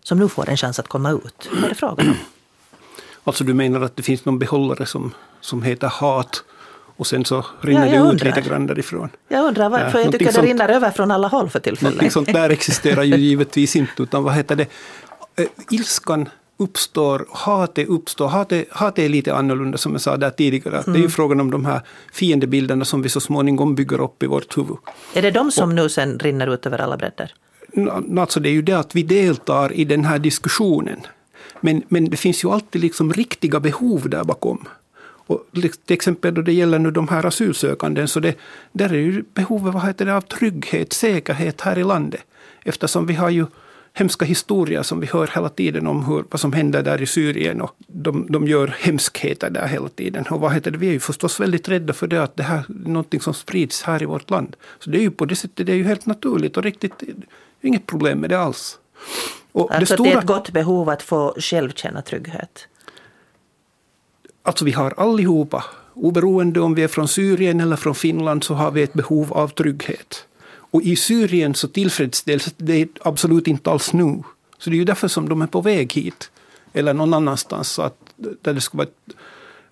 som nu får en chans att komma ut. Vad är det frågan om? Alltså du menar att det finns någon behållare som, som heter hat och sen så rinner ja, det ut lite grann därifrån. Jag undrar varför, jag tycker det sånt, rinner över från alla håll för tillfället. Någonting sånt där existerar ju givetvis inte, utan vad heter det, äh, ilskan uppstår, hatet uppstår, hatet, hatet är lite annorlunda som jag sa där tidigare. Mm. Det är ju mm. frågan om de här fiendebilderna som vi så småningom bygger upp i vårt huvud. Är det de som och, nu sen rinner ut över alla bredder? Alltså det är ju det att vi deltar i den här diskussionen. Men, men det finns ju alltid liksom riktiga behov där bakom. Och till exempel då det gäller nu de här asylsökande, så det, där är ju behovet vad heter det, av trygghet, säkerhet här i landet. Eftersom vi har ju hemska historier som vi hör hela tiden om hur, vad som händer där i Syrien och de, de gör hemskheter där hela tiden. Och vad heter det, vi är ju förstås väldigt rädda för det att det här är någonting som sprids här i vårt land. Så det är ju på det sättet, det är ju helt naturligt och riktigt, inget problem med det alls. Och alltså det, stora... det är ett gott behov att få själv känna trygghet? Alltså vi har allihopa, oberoende om vi är från Syrien eller från Finland, så har vi ett behov av trygghet. Och i Syrien så tillfredsställs det absolut inte alls nu. Så det är ju därför som de är på väg hit. Eller någon annanstans, så att, där det ska vara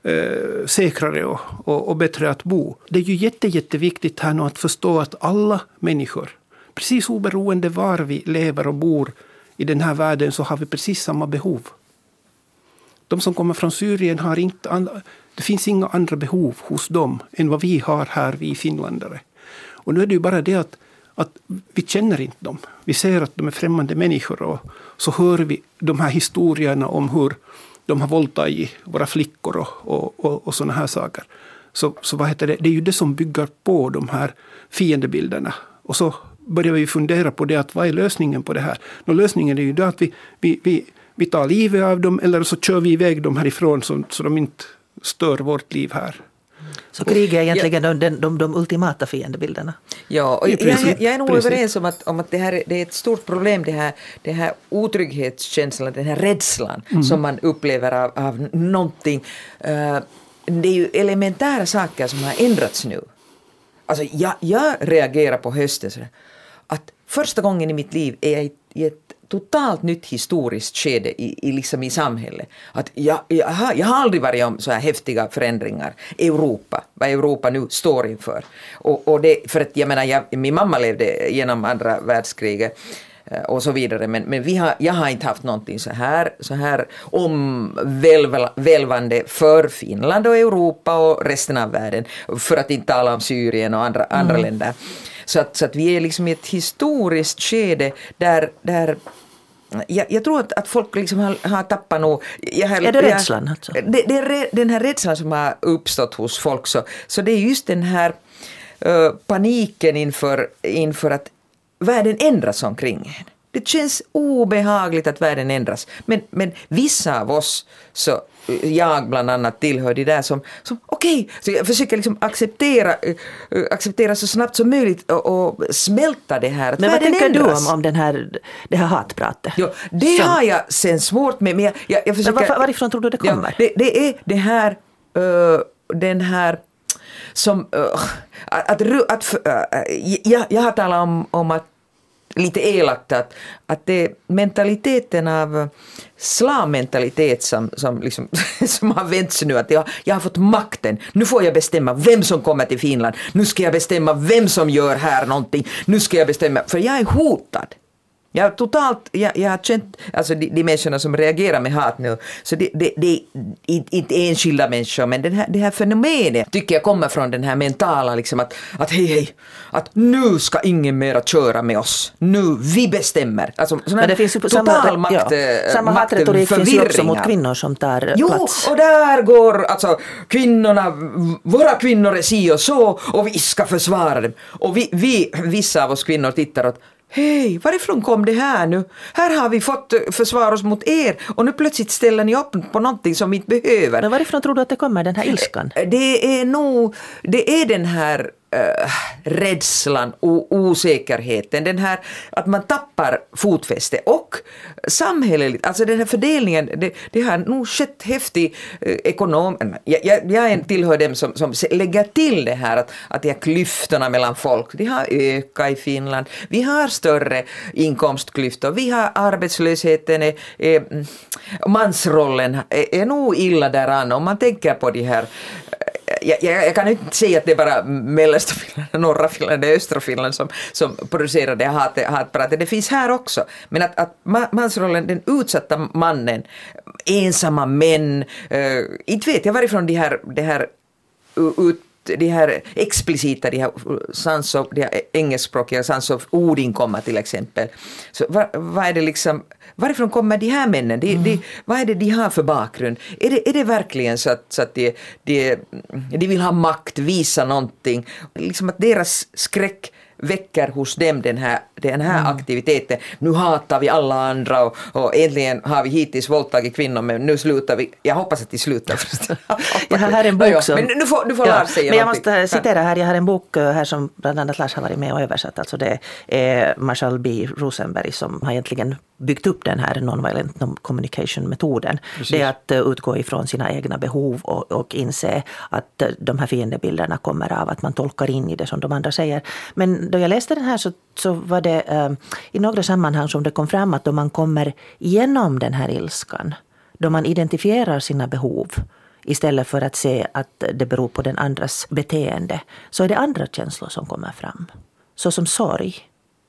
eh, säkrare och, och, och, bättre att bo. Det är ju jätte, jätteviktigt här nu att förstå att alla människor, precis oberoende var vi lever och bor i den här världen, så har vi precis samma behov. De som kommer från Syrien har inte... Det finns inga andra behov hos dem än vad vi har här, vi finländare. Och nu är det ju bara det att, att vi känner inte dem. Vi ser att de är främmande människor och så hör vi de här historierna om hur de har våldtagit våra flickor och, och, och, och sådana här saker. Så, så vad heter det? det är ju det som bygger på de här fiendebilderna. Och så börjar vi fundera på det att vad är lösningen på det här? Och lösningen är ju det att vi, vi, vi vi tar livet av dem eller så kör vi iväg dem härifrån så, så de inte stör vårt liv här. Så krig är egentligen ja. de, de, de, ultimata fiendebilderna? Ja, och jag, jag, jag är nog princip. överens om att, om att det här det är ett stort problem, det här, det här otrygghetskänslan, den här rädslan mm. som man upplever av, av någonting. Uh, det är ju elementära saker som har ändrats nu. Alltså jag, jag reagerar på hösten så att första gången i mitt liv är jag i ett totalt nytt historiskt skede i, i, liksom i samhället. Att jag, jag, har, jag har aldrig varit om så här häftiga förändringar. Europa, vad Europa nu står inför. Och, och det, för att jag menar, jag, min mamma levde genom andra världskriget eh, och så vidare. Men, men vi har, jag har inte haft någonting så här, så här omvälvande för Finland och Europa och resten av världen. För att inte tala om Syrien och andra, andra mm. länder. Så att, så att vi är liksom i ett historiskt skede där, där jag, jag, tror att, att folk liksom har, har tappat nog... Jag, är det rädslan? Alltså? Det, det är den här rädslan som har uppstått hos folk. Så, så det är just den här uh, paniken inför, inför att världen ändras omkring en. Det känns obehagligt att världen ändras. Men, men vissa av oss, så jag bland annat tillhör de där som, som okej, okay, så jag försöker liksom acceptera, äh, acceptera så snabbt som möjligt och, och smälta det här. Men vad tänker ändras. du om, om den här, det här hatpratet? Jo, det som... har jag sen svårt med. Men jag, jag, jag försöker, varför, varifrån tror du det kommer? Ja, det, det, är det här, uh, den här som uh, att, att, att uh, jag, jag har talat om, om att lite elakt att, att det är mentaliteten av eh, slavmentalitet som, som, liksom, som har vänts nu. Att jag, jag har fått makten. Nu får jag bestämma vem som kommer till Finland. Nu ska jag bestämma vem som gör här någonting. Nu ska jag bestämma, för jag är hotad. Jag, totalt, jag, jag har känt, alltså de, de människorna som reagerar med hat nu, så det, det är inte enskilda människor, men den här, det här fenomenet tycker jag kommer från den här mentala, liksom att, att hej hej, att nu ska ingen mera köra med oss, nu, vi bestämmer. Alltså, men det finns ju total samma, makt, ja, eh, samma hatretorik finns ju också mot kvinnor som tar jo, plats. Jo, och där går alltså kvinnorna, våra kvinnor är si och så och vi ska försvara dem. Och vi, vi vissa av oss kvinnor tittar åt Hej, varifrån kom det här nu? Här har vi fått försvara oss mot er och nu plötsligt ställer ni upp på någonting som vi inte behöver. Men varifrån tror du att det kommer, den här ilskan? Det är nog, det är den här äh, rädslan och osäkerheten, den här att man tappar fotfäste och samhälleligt, alltså den här fördelningen, det, det har nog skett häftig äh, ekonom... Eh, jag, jag, jag tillhör dem som, som lägger till det här att, att de här klyftorna mellan folk, de har ökat i Finland, vi har större inkomstklyftor, vi har arbetslösheten, är, är, mm, mansrollen är, är nog illa däran. Om man tänker på de här jag, jag, jag, kan inte säga att det är bara mellersta Finland, norra Finland och östra Finland som, som producerar det hat, hatpratet. Det finns här också. Men att, att mansrollen, den utsatta mannen, ensamma män, äh, inte vet jag varifrån de här, de här ut, de här explicita, de här, sans of, de här engelskspråkiga sans of orden kommer till exempel. Så vad, vad är det liksom Varifrån kommer de här männen? De, mm. de, vad är det de har för bakgrund? Är det, är det verkligen så att, så att de, de, de vill ha makt, visa någonting? Liksom att deras skräck väcker hos dem den här, den här mm. aktiviteten. Nu hatar vi alla andra och, och äntligen har vi hittills våldtagit kvinnor men nu slutar vi. Jag hoppas att de slutar. jag har här en bok som... Men nu får, nu får ja, Lars säga Men jag måste citera här, jag har en bok eh, här som bland annat Lars har varit med och översatt. Alltså det är Marshall B. Rosenberg som har egentligen byggt upp den här non-violent communication-metoden. Det är att uh, utgå ifrån sina egna behov och, och inse att uh, de här fiendebilderna kommer av att man tolkar in i det som de andra säger. Men då jag läste den här så, så var det uh, i några sammanhang som det kom fram att då man kommer igenom den här ilskan, då man identifierar sina behov istället för att se att det beror på den andras beteende, så är det andra känslor som kommer fram. Så som sorg.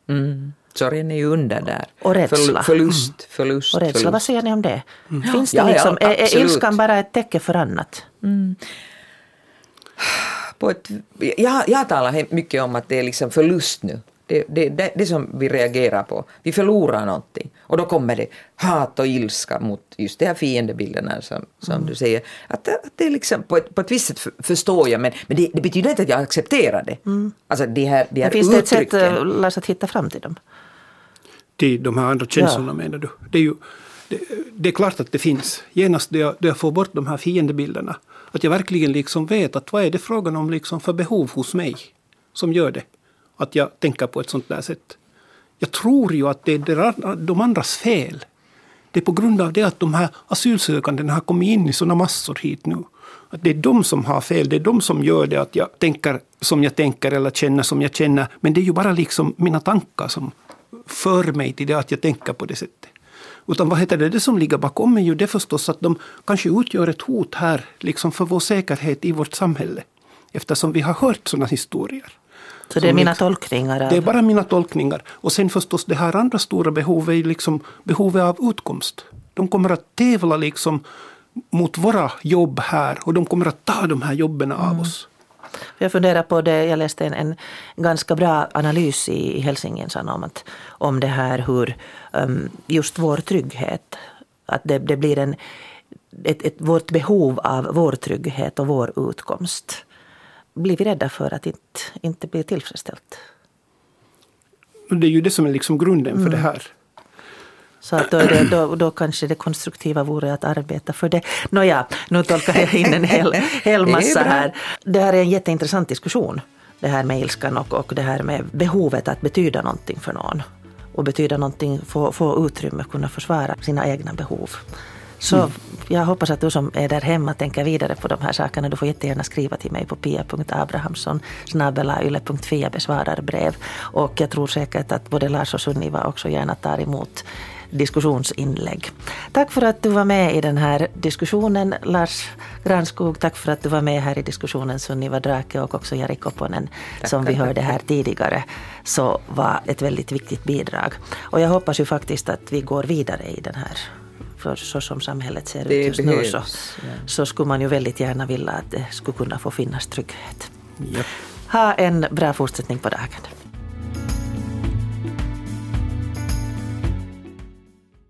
Mm. Sorgen är ju under där. Och rädsla. förlust, mm. förlust. Och rädsla, förlust. vad säger ni om det? Mm. Finns det ja, liksom, ja, är, är ilskan bara ett tecken för annat? Mm. På ett, jag, jag talar mycket om att det är liksom förlust nu. Det, det, det, det som vi reagerar på. Vi förlorar någonting. Och då kommer det hat och ilska mot just de här fiendebilderna som, som mm. du säger. Att, att det är liksom, på, ett, på ett visst sätt förstår jag men, men det, det betyder inte att jag accepterar det. Mm. Alltså de här, de här Finns det ett sätt eh, Lars, att hitta fram till dem? Till de här andra känslorna ja. menar du? Det är, ju, det, det, är klart att det finns. Genast då jag, då jag får bort de här fiendebilderna. Att jag verkligen liksom vet att vad är det frågan om liksom för behov hos mig som gör det. Att jag tänker på ett sånt där sätt. Jag tror ju att det är de andras fel. Det är på grund av det att de här asylsökandena har kommit in i såna massor hit nu. Att det är de som har fel, det är de som gör det att jag tänker som jag tänker eller känner som jag känner. Men det är ju bara liksom mina tankar som för mig till det att jag tänker på det sättet. Utan vad heter det, det som ligger bakom är ju det förstås att de kanske utgör ett hot här liksom för vår säkerhet i vårt samhälle. Eftersom vi har hört sådana historier. Så det är mina tolkningar? Av... Det är bara mina tolkningar. Och sen förstås det här andra stora behovet är liksom behovet av utkomst. De kommer att tävla liksom mot våra jobb här och de kommer att ta de här jobben av mm. oss. Jag funderar på det, jag läste en, en ganska bra analys i Helsingin om, att, om det här hur um, just vår trygghet, att det, det blir en, ett, ett, vårt behov av vår trygghet och vår utkomst blir vi rädda för att inte, inte bli tillfredsställt. Det är ju det som är liksom grunden för mm. det här. Så att då, det, då, då kanske det konstruktiva vore att arbeta för det. Nåja, nu tolkar jag in en hel, hel massa här. Det här är en jätteintressant diskussion. Det här med ilskan och, och det här med behovet att betyda någonting för någon. Och betyda någonting, få, få utrymme, kunna försvara sina egna behov. Så mm. jag hoppas att du som är där hemma tänker vidare på de här sakerna. Du får jättegärna skriva till mig på pia.abrahamsson yle.fi. Jag besvarar brev. Och jag tror säkert att både Lars och Sunniva också gärna tar emot diskussionsinlägg. Tack för att du var med i den här diskussionen, Lars Granskog. Tack för att du var med här i diskussionen, Sunniva Drake och också Jari Kopponen, som vi hörde här tidigare, så var ett väldigt viktigt bidrag. Och jag hoppas ju faktiskt att vi går vidare i den här för så som samhället ser det ut just behövs, nu så, ja. så skulle man ju väldigt gärna vilja att det skulle kunna få finnas trygghet. Ja. Ha en bra fortsättning på dagen.